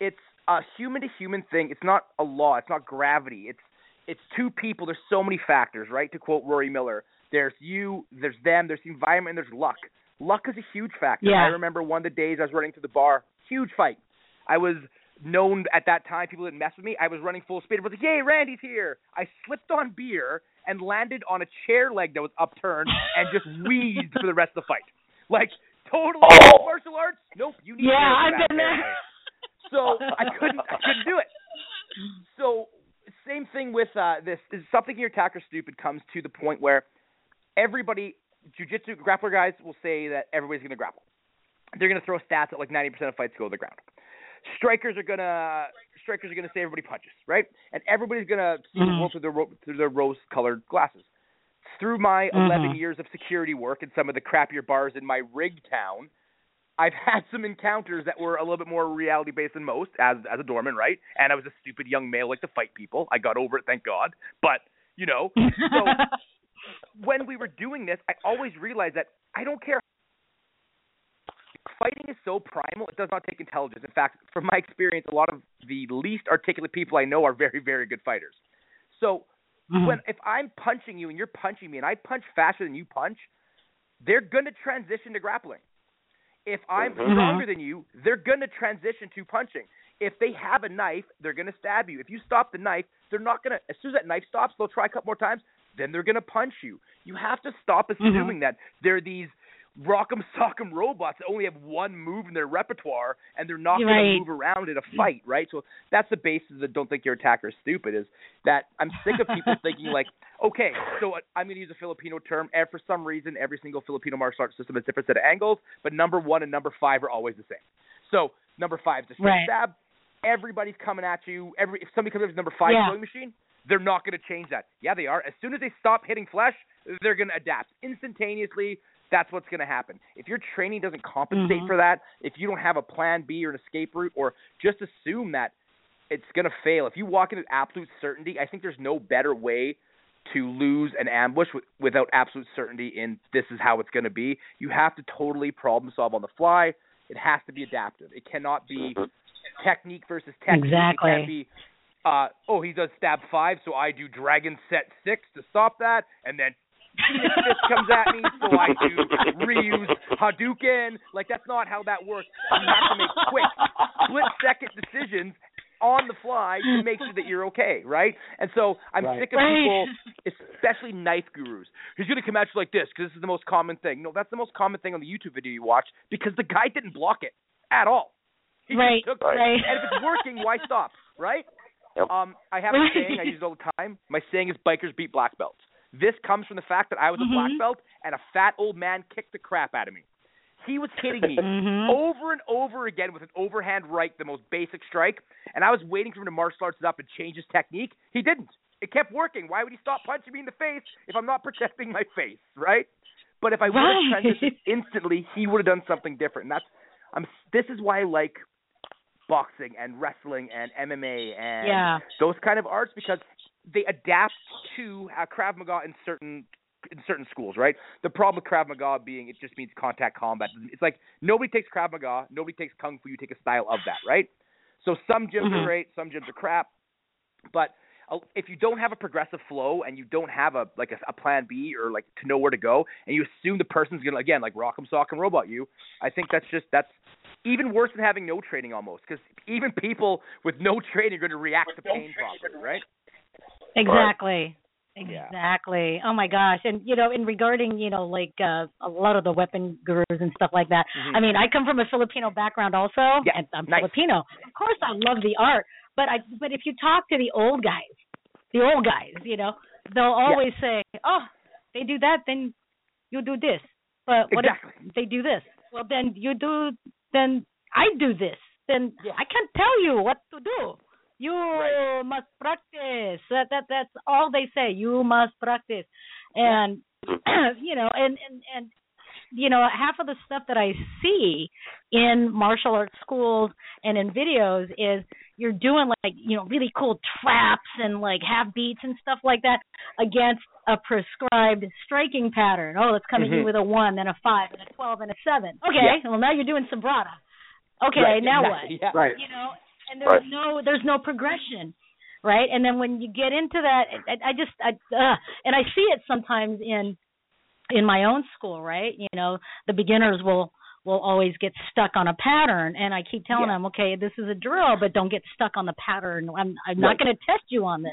It's a human to human thing. It's not a law. It's not gravity. It's it's two people. There's so many factors, right? To quote Rory Miller, there's you, there's them, there's the environment, and there's luck. Luck is a huge factor. Yeah. I remember one of the days I was running to the bar, huge fight. I was known at that time. People didn't mess with me. I was running full speed. I was like, "Yay, Randy's here!" I slipped on beer and landed on a chair leg that was upturned and just wheezed for the rest of the fight. Like totally Oh. martial arts. Nope, you need Yeah, I've been there. So I couldn't I couldn't do it. So same thing with uh this is something your attacker stupid comes to the point where everybody jujitsu grappler guys will say that everybody's gonna grapple. They're gonna throw stats at like ninety percent of fights go to the ground. Strikers are gonna strikers are gonna say everybody punches, right? And everybody's gonna see the Mhm. world through their ro- through their rose colored glasses. through my Mhm. 11 years of security work in some of the crappier bars in my rig town, I've had some encounters that were a little bit more reality based than most as as a doorman, right? And I was a stupid young male like to fight people. I got over it, thank God. But you know, so when we were doing this, I always realized that I don't care. Fighting is so primal; it does not take intelligence. In fact, from my experience, a lot of the least articulate people I know are very, very good fighters. So Mhm. when if I'm punching you and you're punching me and I punch faster than you punch, they're going to transition to grappling. If I'm Mhm. stronger than you, they're going to transition to punching. If they have a knife, they're going to stab you. If you stop the knife, they're not going to. As soon as that knife stops, they'll try a couple more times. Then they're going to punch you. You have to stop mm-hmm. assuming that they're these rock'em sock'em robots that only have one move in their repertoire and they're not going Right. to move around in a fight, right? So that's the basis that don't think your attacker is stupid. Is that I'm sick of people thinking like, okay, so I'm going to use a Filipino term, and for some reason, every single Filipino martial arts system has a different set of angles, but number one and number five are always the same. So number five is a straight Right. stab. Everybody's coming at you. Every if somebody comes up with number five Yeah. throwing machine, they're not going to change that. Yeah, they are. As soon as they stop hitting flesh, they're going to adapt instantaneously. That's what's going to happen. If your training doesn't compensate Mhm. for that, if you don't have a plan B or an escape route, or just assume that it's going to fail, if you walk in with absolute certainty, I think there's no better way to lose an ambush w- without absolute certainty in this is how it's going to be. You have to totally problem solve on the fly. It has to be adaptive. It cannot be technique versus technique. Exactly. It can't be, uh, oh, he does stab five, so I do dragon set six to stop that, and then Phoenix Fist comes at me, so I do Ryu's Hadouken. Like that's not how that works. You have to make quick, split second decisions on the fly to make sure that you're okay, right? And so I'm Right. sick of Right. people, especially knife gurus. He's going to come at you like this because this is the most common thing. No, that's the most common thing on the YouTube video you watch because the guy didn't block it at all. He Right, took right. And if it's working, why stop, right? Yep. Um, I have a saying I use all the time. My saying is bikers beat black belts. This comes from the fact that I was a black Mhm. belt and a fat old man kicked the crap out of me. He was hitting me Mhm. over and over again with an overhand right, the most basic strike, and I was waiting for him to martial arts it up and change his technique. He didn't. It kept working. Why would he stop punching me in the face if I'm not protecting my face, right? But if I would have Right. transitioned instantly, he would have done something different. And that's I'm this is why I like boxing and wrestling and MMA and Yeah. those kind of arts because they adapt to uh, Krav Maga in certain in certain schools, right? The problem with Krav Maga being it just means contact combat. It's like nobody takes Krav Maga, nobody takes Kung Fu. You take a style of that, right? So some gyms Mhm. are great, some gyms are crap, but uh, if you don't have a progressive flow and you don't have a like a, a plan B or like to know where to go, and you assume the person's gonna again like rock 'em sock and robot you, I think that's just that's even worse than having no training almost because even people with no training are going to react to pain properly, right? Exactly. Yeah. Exactly. Oh my gosh. And you know, in regarding, you know, like uh, a lot of the weapon gurus and stuff like that. Mhm. I mean, I come from a Filipino background also, Yeah, and I'm nice. Filipino. Of course, I love the art, but I but if you talk to the old guys, the old guys, you know, they'll always say, "Oh, they do that, then you do this." But what Exactly. if they do this? Well, then you do. Then I do this. Then I can't tell you what to do. You must practice. That that that's all they say. You must practice, and you know, and and and you know, half of the stuff that I see in martial arts schools and in videos is you're doing like you know really cool traps and like half beats and stuff like that against a prescribed striking pattern. Oh, let's come at you Mhm. with a one, then a five, and a twelve, and a seven. Okay, Yeah. well now you're doing sumbrada. Okay, Right, now exactly, what? yeah. Right. You know, and there's no there's no progression, right? And then when you get into that, I, I just I uh, and I see it sometimes in in my own school, right? You know, the beginners will will always get stuck on a pattern and I keep telling Yeah. them, okay, this is a drill, but don't get stuck on the pattern. I'm I'm not going to test you on this.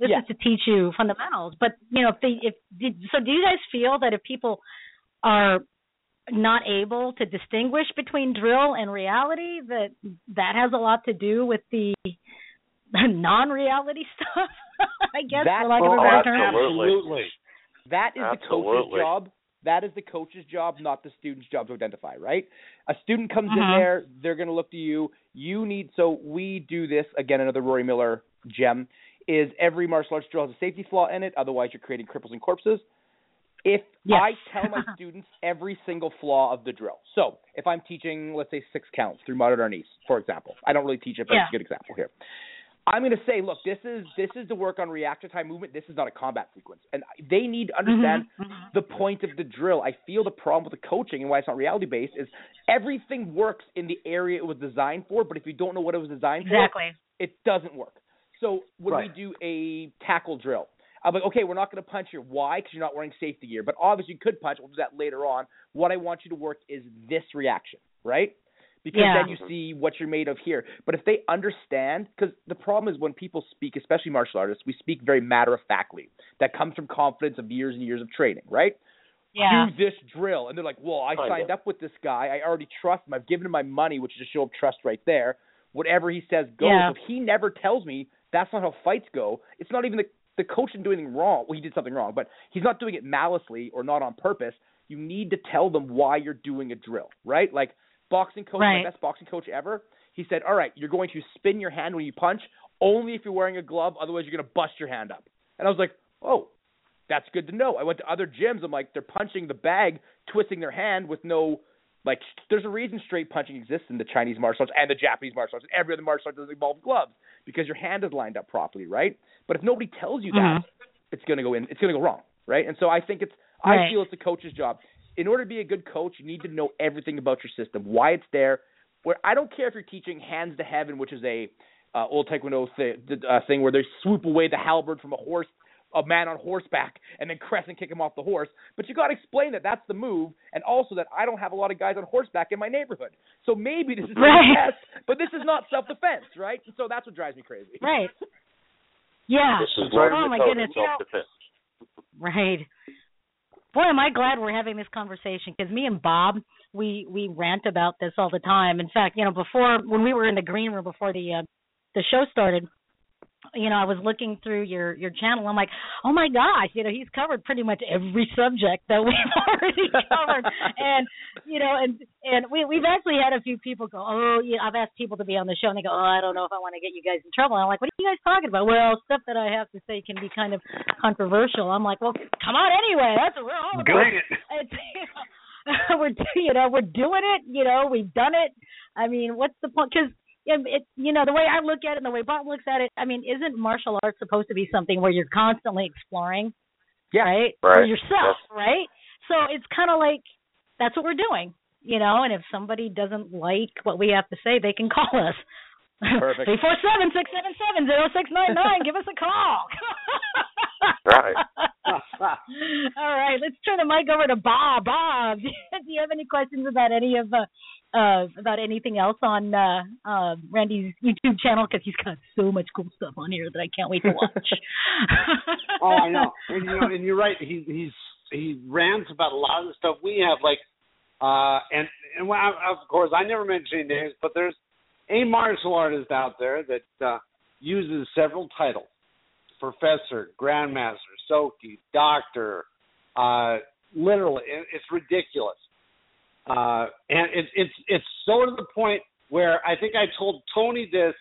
This Yeah. is to teach you fundamentals. But, you know, if they if did, so do you guys feel that if people are not able to distinguish between drill and reality that that has a lot to do with the non-reality stuff i guess That- for lack of a oh, better term Absolutely. That is the coach's job. That is the coach's job, not the student's job to identify, right? A student comes in Mhm. there, they're going to look to you. You need, so we do this, again, another Rory Miller gem, is every martial arts drill has a safety flaw in it, otherwise you're creating cripples and corpses. If Yes. I tell my students every single flaw of the drill, so if I'm teaching, let's say six counts through Modern Arnis, for example, I don't really teach it, but Yeah. it's a good example here. I'm going to say, look, this is this is to work on reactor time movement. This is not a combat sequence, and they need to understand Mhm, mhm. the point of the drill. I feel the problem with the coaching and why it's not reality based is everything works in the area it was designed for, but if you don't know what it was designed for, Exactly. it doesn't work. So when Right. we do a tackle drill, I'm like, okay, we're not going to punch here. Why? Because you're not wearing safety gear. But obviously, you could punch. We'll do that later on. What I want you to work is this reaction, right? Because Yeah. then you see what you're made of here. But if they understand, because the problem is when people speak, especially martial artists, we speak very matter of factly. That comes from confidence of years and years of training, right? Yeah. do this drill. And they're like, well, I signed up with this guy. I already trust him. I've given him my money, which is a show of trust right there. Whatever he says goes. Yeah. If he never tells me that's not how fights go, it's not even the, the coach didn't do anything wrong. Well, he did something wrong, but he's not doing it maliciously or not on purpose. You need to tell them why you're doing a drill, right? Like boxing coach, Right. my best boxing coach ever, he said, all right, you're going to spin your hand when you punch, only if you're wearing a glove, otherwise you're going to bust your hand up. And I was like, oh, that's good to know. I went to other gyms. I'm like, they're punching the bag, twisting their hand with no, like, there's a reason straight punching exists in the Chinese martial arts and the Japanese martial arts and every other martial art doesn't involve gloves because your hand is lined up properly, right? But if nobody tells you that, Mhm. it's going to go in, it's going to go wrong, right? And so I think it's, Right. I feel it's a coach's job. In order to be a good coach, you need to know everything about your system, why it's there. Where I don't care if you're teaching hands to heaven, which is a uh, old taekwondo th- uh, thing where they swoop away the halberd from a horse, a man on horseback, and then crescent kick him off the horse. But you got to explain that that's the move, and also that I don't have a lot of guys on horseback in my neighborhood. So maybe this is Right. self-defense, but this is not self-defense, right? So that's what drives me crazy. Right. Yeah. This is oh my goodness. Self-defense. Right. Boy, am I glad we're having this conversation because me and Bob, we we rant about this all the time. In fact, you know, before when we were in the green room before the uh, the show started, you know, I was looking through your your channel. I'm like, oh my gosh, you know, he's covered pretty much every subject that we've already covered, and you know, and and we we've actually had a few people go, oh, yeah, I've asked people to be on the show, and they go, oh, I don't know if I want to get you guys in trouble. And I'm like, what are you guys talking about? Well, stuff that I have to say can be kind of controversial. I'm like, well, come on anyway. That's what we're all about. It's, we're you know we're doing it. You know we've done it. I mean, what's the point? Because it, you know the way I look at it and the way Bob looks at it. I mean, isn't martial arts supposed to be something where you're constantly exploring? Yeah. Right. For Right. yourself, right? So it's kind of like that's what we're doing. You know, and if somebody doesn't like what we have to say, they can call us. Perfect. Three four seven six seven seven zero six nine nine. Give us a call. Right. All right, let's turn the mic over to Bob. Bob, do you have any questions about any of uh, uh about anything else on uh, uh Randy's YouTube channel? Because he's got so much cool stuff on here that I can't wait to watch. oh, I know. And you know, and you're right. He he's he rants about a lot of the stuff we have, like uh and and of course I never mention names, but there's a martial artist out there that uh uses several titles. Professor, Grandmaster, Soke, Doctor, uh literally it's ridiculous. Uh and it's it's it's so to the point where I think I told Tony this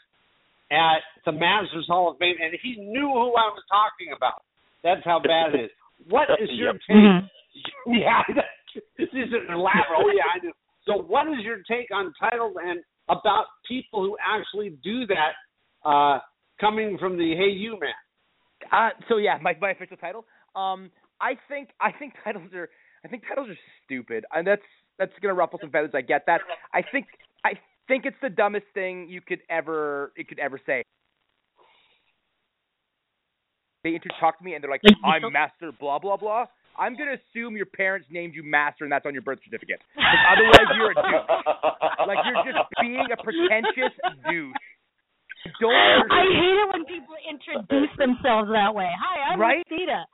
at the Masters Hall of Fame, and he knew who I was talking about. That's how bad it is. What is your Yep. take? Mhm. Yeah, this isn't laughing. Oh yeah, I know. So, what is your take on titles and about people who actually do that, uh, coming from the Hey You man? Uh, so yeah, my my official title. Um, I think I think titles are I think titles are stupid, and that's that's gonna ruffle some feathers. I get that. I think I think it's the dumbest thing you could ever it could ever say. They inter talk to me and they're like, Like, "I'm master blah blah blah." I'm gonna assume your parents named you master and that's on your birth certificate. otherwise, you're a douche. Like you're just being a pretentious douche. I Don't I hate it when people introduce themselves that way. Hi, I'm Right? Restita.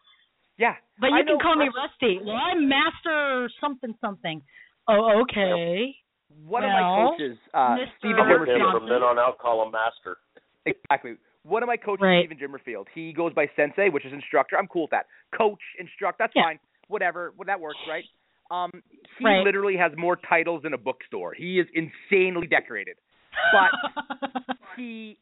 Yeah, But you I can know- call me Rusty. Well, I'm Master something something. Oh, okay. One of my coaches, uh, Steven Okay, Jimerfield. from then on out, call him master. Exactly. One of my coaches, Right. Steven Jimerfield, he goes by Sensei, which is instructor. I'm cool with that. Coach, instructor, that's Yeah. fine. Whatever, well, that works, right? Um, he Right. literally has more titles than a bookstore. He is insanely decorated, but he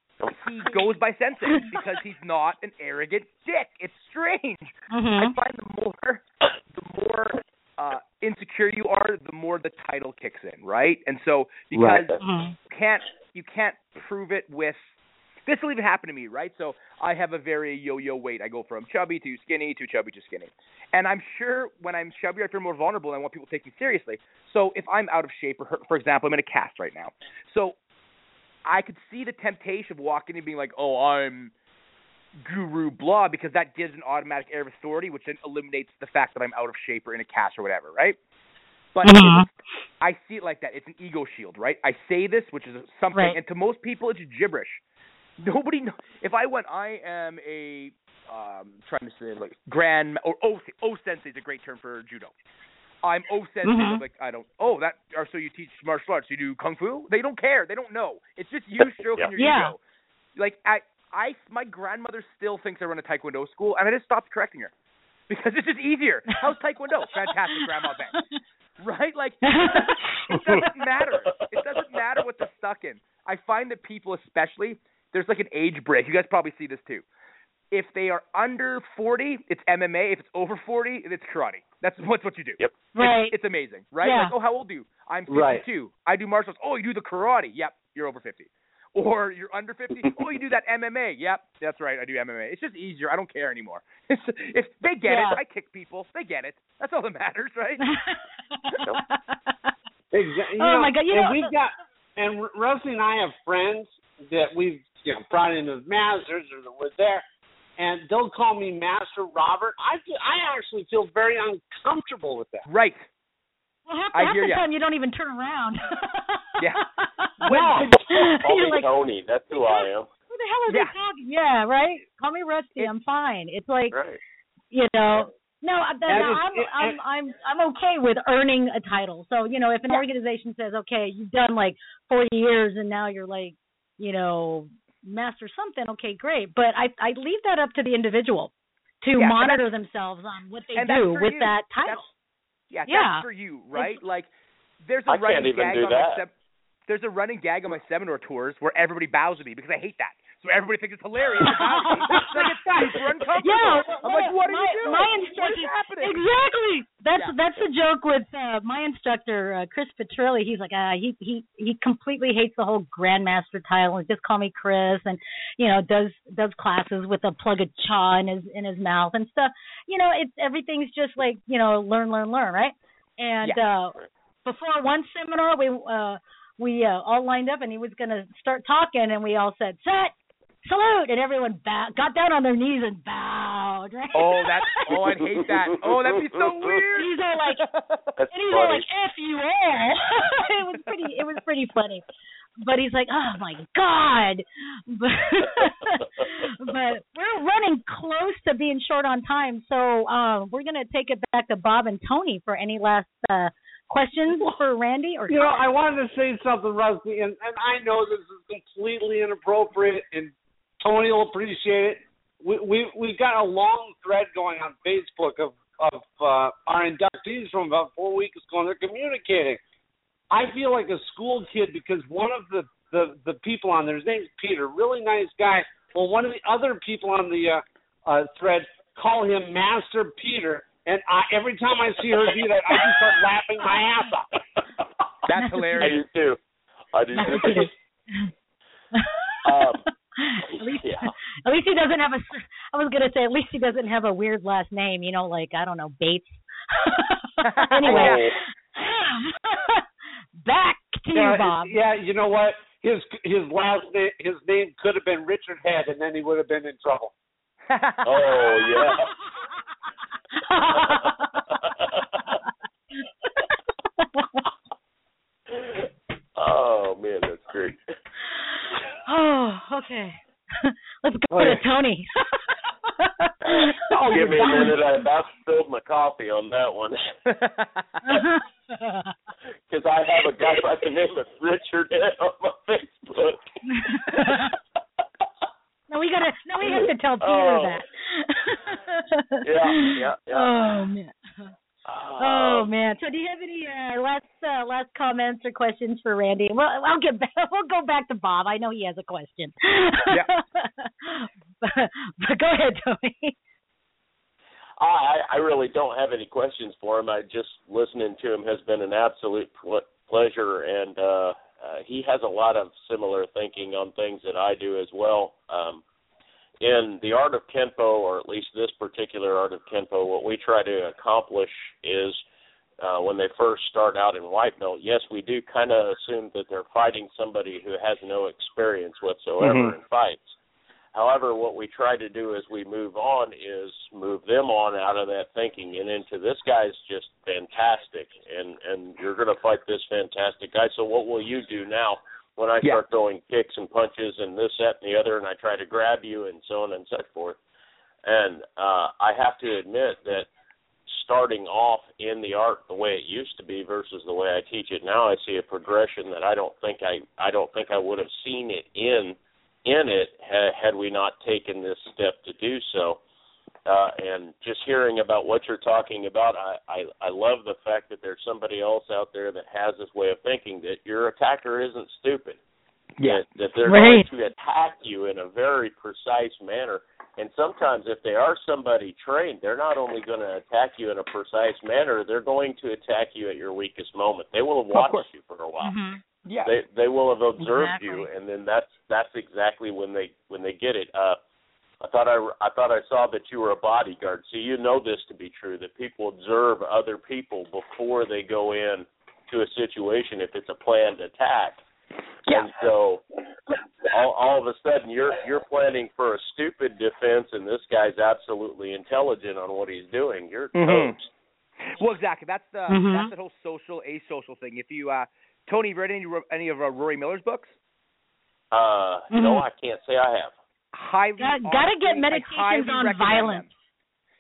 he goes by Sensei because he's not an arrogant dick. It's strange. I Mhm. find the more the more uh insecure you are, the more the title kicks in, right? And so because Right. Mhm. you can't you can't prove it with this will even happen to me, right? So I have a very yo-yo weight. I go from chubby to skinny to chubby to skinny. And I'm sure when I'm chubby, I feel more vulnerable and I want people to take me seriously. So if I'm out of shape, or hurt, for example, I'm in a cast right now. So I could see the temptation of walking in and being like, oh, I'm guru blah, because that gives an automatic air of authority, which then eliminates the fact that I'm out of shape or in a cast or whatever, right? But Mhm. I see it like that. It's an ego shield, right? I say this, which is something, Right. and to most people, it's gibberish. Nobody know. If I went, I am a um trying to say like grand or O O sensei is a great term for judo. I'm O sensei. Mhm. Like I don't. Oh, that. Or so you teach martial arts? You do kung fu? They don't care. They don't know. It's just you stroking Yeah. your Yeah. ego. Like I, I, my grandmother still thinks I run a taekwondo school, and I just stopped correcting her because it's just easier. How's taekwondo? Fantastic, Grandma Ben. Right? Like it doesn't matter. It doesn't matter what they're stuck in. I find that people, especially, there's like an age break. You guys probably see this too. If they are under 40, it's MMA. If it's over 40, it's karate. That's what's what you do. Yep. Right. It's, it's amazing, right? Yeah. Like, oh, how old are you? I'm 52. Right. I do martial arts. Oh, you do the karate. Yep, you're over 50. Or you're under 50. oh, you do that MMA. Yep, that's right. I do MMA. It's just easier. I don't care anymore. It's, if they get Yeah. it, I kick people. They get it. That's all that matters, right? Exactly. Oh, my God, you and know- we've got and R- Rusty and I have friends that we've you know brought into the Masters or that were there, and they'll call me Master Robert. I feel, I actually feel very uncomfortable with that. Right. Well, half, I half hear the ya. time you don't even turn around. Yeah. Well, Call you're me like, Tony. That's who I am. who the hell are Yeah. they talking? Yeah, right. Call me Rusty. I'm fine. It's like Right. you know. No, I- no, And I'm, it's- I'm, I'm, I'm okay with earning a title. So you know, if an organization says, okay, you've done like 40 years and now you're like, you know, master something, okay, great. But I, I leave that up to the individual to Yeah, monitor themselves on what they do with you. that title. Yeah, Yeah. that's for you, right? Like, there's a I can't running even gag do on that. my sem- there's a running gag on my seminar tours where everybody bows to me because I hate that. Everybody thinks it's hilarious. to bow to me. So super uncomfortable. Yeah, I'm like, what are my, you doing? My instructor, is happening? exactly. That's Yeah. that's the joke with uh, my instructor, uh, Chris Petrilli. He's like, uh, he he he completely hates the whole grandmaster title and just call me Chris, and you know does does classes with a plug of chaw in his in his mouth and stuff. You know, it's everything's just like you know learn learn learn, right? And uh before one seminar, we uh we uh, all lined up and he was going to start talking, and we all said set salute, and everyone bow- got down on their knees and bowed. Right? Oh, that. Oh, I'd hate that. Oh, that'd be so weird. He's all like, That's and he's all funny. like, "F you all." it was pretty. It was pretty funny. But he's like, "Oh my god!" But, but we're running close to being short on time, so uh, we're gonna take it back to Bob and Tony for any last uh, questions for Randy or You know, I wanted to say something, Rusty, and, and I know this is completely inappropriate, and Tony will appreciate it. We we we've got a long thread going on Facebook of of uh, our inductees from about four weeks ago, and they're communicating. I feel like a school kid because one of the the the people on there, his name's Peter, really nice guy. Well, one of the other people on the uh, uh, thread call him Master Peter, and I, every time I see her do that, I just start laughing my ass off. That's hilarious. I do too. I do too. um, at least, yeah. at least he doesn't have a. s- I was gonna say at least he doesn't have a weird last name. You know, like I don't know Bates. anyway, back to you, Bob. Yeah, you know what? His his last name his name could have been Richard Head, and then he would have been in trouble. Oh yeah. oh man, that's great. Oh, okay. Let's go Okay. to Tony. Oh, Give me a minute. I about spilled my coffee on that one because I have a guy by the name of Richard on my Facebook. no, we gotta. No, we have to tell Peter Oh. that. Yeah, yeah, yeah. Oh man. Oh Um, man. So do you have any uh, last uh, last comments or questions for Randy? Well, I'll get back. We'll go back to Bob. I know he has a question. Yeah. but, but go ahead, Tony. I I really don't have any questions for him. I just listening to him has been an absolute pl- pleasure, and uh, uh, he has a lot of similar thinking on things that I do as well. Um, in the art of kenpo, or at least this particular art of kenpo, what we try to accomplish is uh, when they first start out in white belt, yes, we do kind of assume that they're fighting somebody who has no experience whatsoever Mhm. in fights. However, what we try to do as we move on is move them on out of that thinking and into this guy's just fantastic, and and you're going to fight this fantastic guy. So what will you do now when I Yeah. start throwing kicks and punches and this, that, and the other, and I try to grab you and so on and so forth? And uh, I have to admit that starting off in the art the way it used to be versus the way I teach it now, I see a progression that I don't think I I don't think I would have seen it in in it ha, had we not taken this step to do so. Uh, and just hearing about what you're talking about, I, I I love the fact that there's somebody else out there that has this way of thinking that your attacker isn't stupid. Yeah. That, that they're Right. going to attack you in a very precise manner. And sometimes, if they are somebody trained, they're not only going to attack you in a precise manner, they're going to attack you at your weakest moment. They will have watched you for a while. hmm Yeah. They they will have observed Exactly. you, and then that's that's exactly when they when they get it. Uh, I thought I I thought I saw that you were a bodyguard, so you know this to be true that people observe other people before they go in to a situation if it's a planned attack. Yeah. And so all, all of a sudden you're you're planning for a stupid defense, and this guy's absolutely intelligent on what he's doing. You're Mhm. toast. Well, exactly. That's the Mhm. that's the whole social asocial thing. If you uh Tony, you read any any of uh, Rory Miller's books? Uh, Mhm. No, I can't say I have. Highly, Got, gotta honestly, get meditations on violence. them.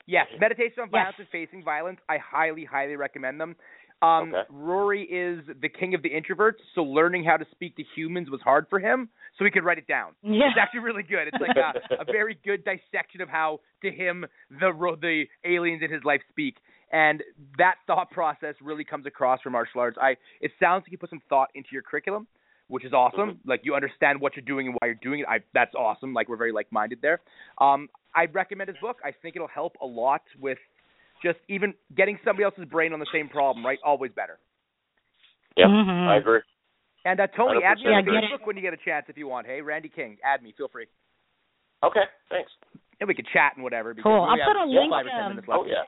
Yes, meditation on Yes. violence and facing violence. I highly, highly recommend them. Um, Okay. Rory is the king of the introverts, so learning how to speak to humans was hard for him, so he could write it down. Yeah. It's actually really good. It's like a, a very good dissection of how, to him, the the aliens in his life speak, and that thought process really comes across from martial arts. I it sounds like you put some thought into your curriculum, which is awesome. Like you understand what you're doing and why you're doing it. I that's awesome. Like we're very like minded there. Um, I recommend his book. I think it'll help a lot with just even getting somebody else's brain on the same problem. Right, always better. Yeah, Mhm. I agree. And uh, Tony, add me on Yeah. Facebook when you get a chance if you want. Hey, Randy King, add me. Feel free. Okay, thanks. And we could chat and whatever. Cool. I'll put a link, Five or ten um. Oh yeah.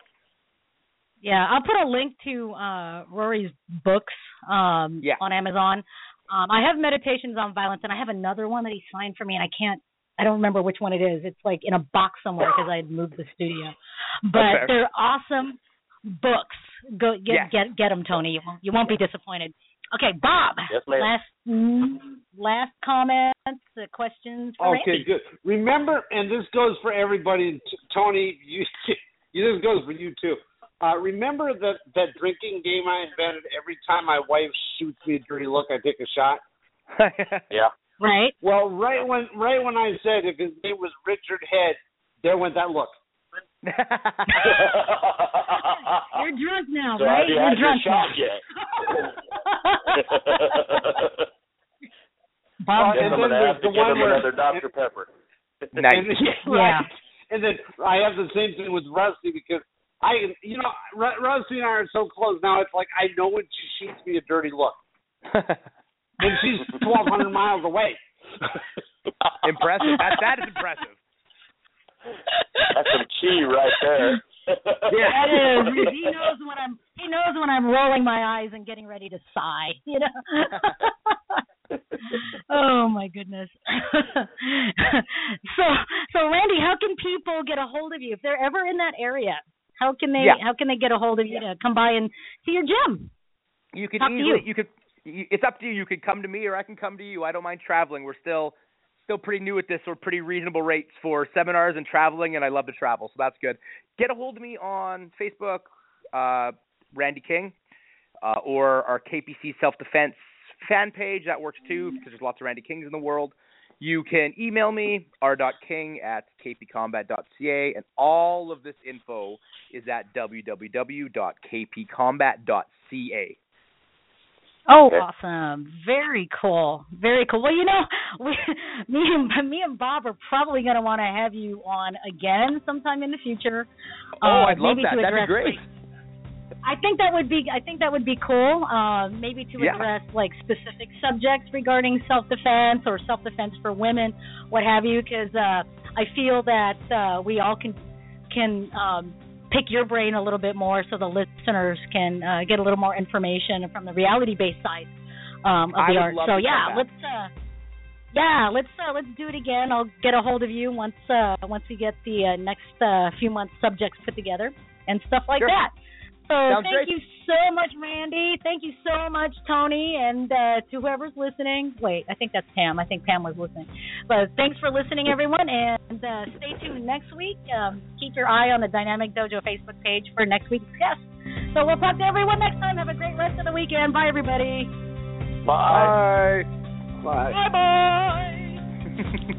Yeah, I'll put a link to uh Rory's books um Yeah. on Amazon. Um I have meditations on violence and I have another one that he signed for me and I can't I don't remember which one it is. It's like in a box somewhere because I had moved the studio. But Okay. they're awesome books. Go get Yes. get get them Tony. You won't, you won't be disappointed. Okay, Bob. Yes, ma'am. Last mm, last comments, uh, questions for Okay, Randy. good. Remember, and this goes for everybody. and T- Tony, you, you this goes for you too. Uh, remember that that drinking game I invented? Every time my wife shoots me a dirty look, I take a shot. Yeah. Right? Well, right when right when I said if his name was Richard Head, there went that look. You're drunk now, so right? you You're drunk now. yet? Bob, Guess and I'm then gonna there's have to the give one him where- another Dr Pepper. nice. And, right. And then I have the same thing with Rusty because I, you know, Ru- Rusty and I are so close now. It's like I know when she shoots me a dirty look, and she's twelve hundred miles away. impressive. That that is impressive. That's some chi right there. Yeah. That is. He knows when I'm. He knows when I'm rolling my eyes and getting ready to sigh. You know. oh my goodness. so so Randy, how can people get a hold of you if they're ever in that area? How can they Yeah. how can they get a hold of you to come by and see your gym? You could Up to easily you. you could you, it's up to you. You could come to me or I can come to you. I don't mind traveling. We're still still pretty new at this, so we're pretty reasonable rates for seminars and traveling and I love to travel, so that's good. Get a hold of me on Facebook, uh Randy King, uh, or our KPC self defense fan page. That works too because there's lots of Randy Kings in the world. You can email me, r.king at kpcombat.ca, and all of this info is at www.kpcombat.ca. Oh, awesome! Very cool, very cool. Well, you know, we, me and me and Bob are probably going to want to have you on again sometime in the future. Oh, uh, I'd love that. That'd be great. I think that would be I think that would be cool. Uh, maybe to Yeah. address like specific subjects regarding self defense or self defense for women, what have you, because uh, I feel that uh, we all can can um, pick your brain a little bit more, so the listeners can uh, get a little more information from the reality based side um, of I the art. so yeah, let's. Uh, yeah, let's uh, let's do it again. I'll get a hold of you once uh, once we get the uh, next uh, few months subjects put together and stuff like Sure. that. So Sounds thank great. you so much, Randy. Thank you so much, Tony, and uh, to whoever's listening. Wait, I think that's Pam. I think Pam was listening. But thanks for listening, everyone, and uh, stay tuned next week. Um, keep your eye on the Dynamic Dojo Facebook page for next week's guest. So we'll talk to everyone next time. Have a great rest of the weekend. Bye, everybody. Bye. Bye. Bye, bye.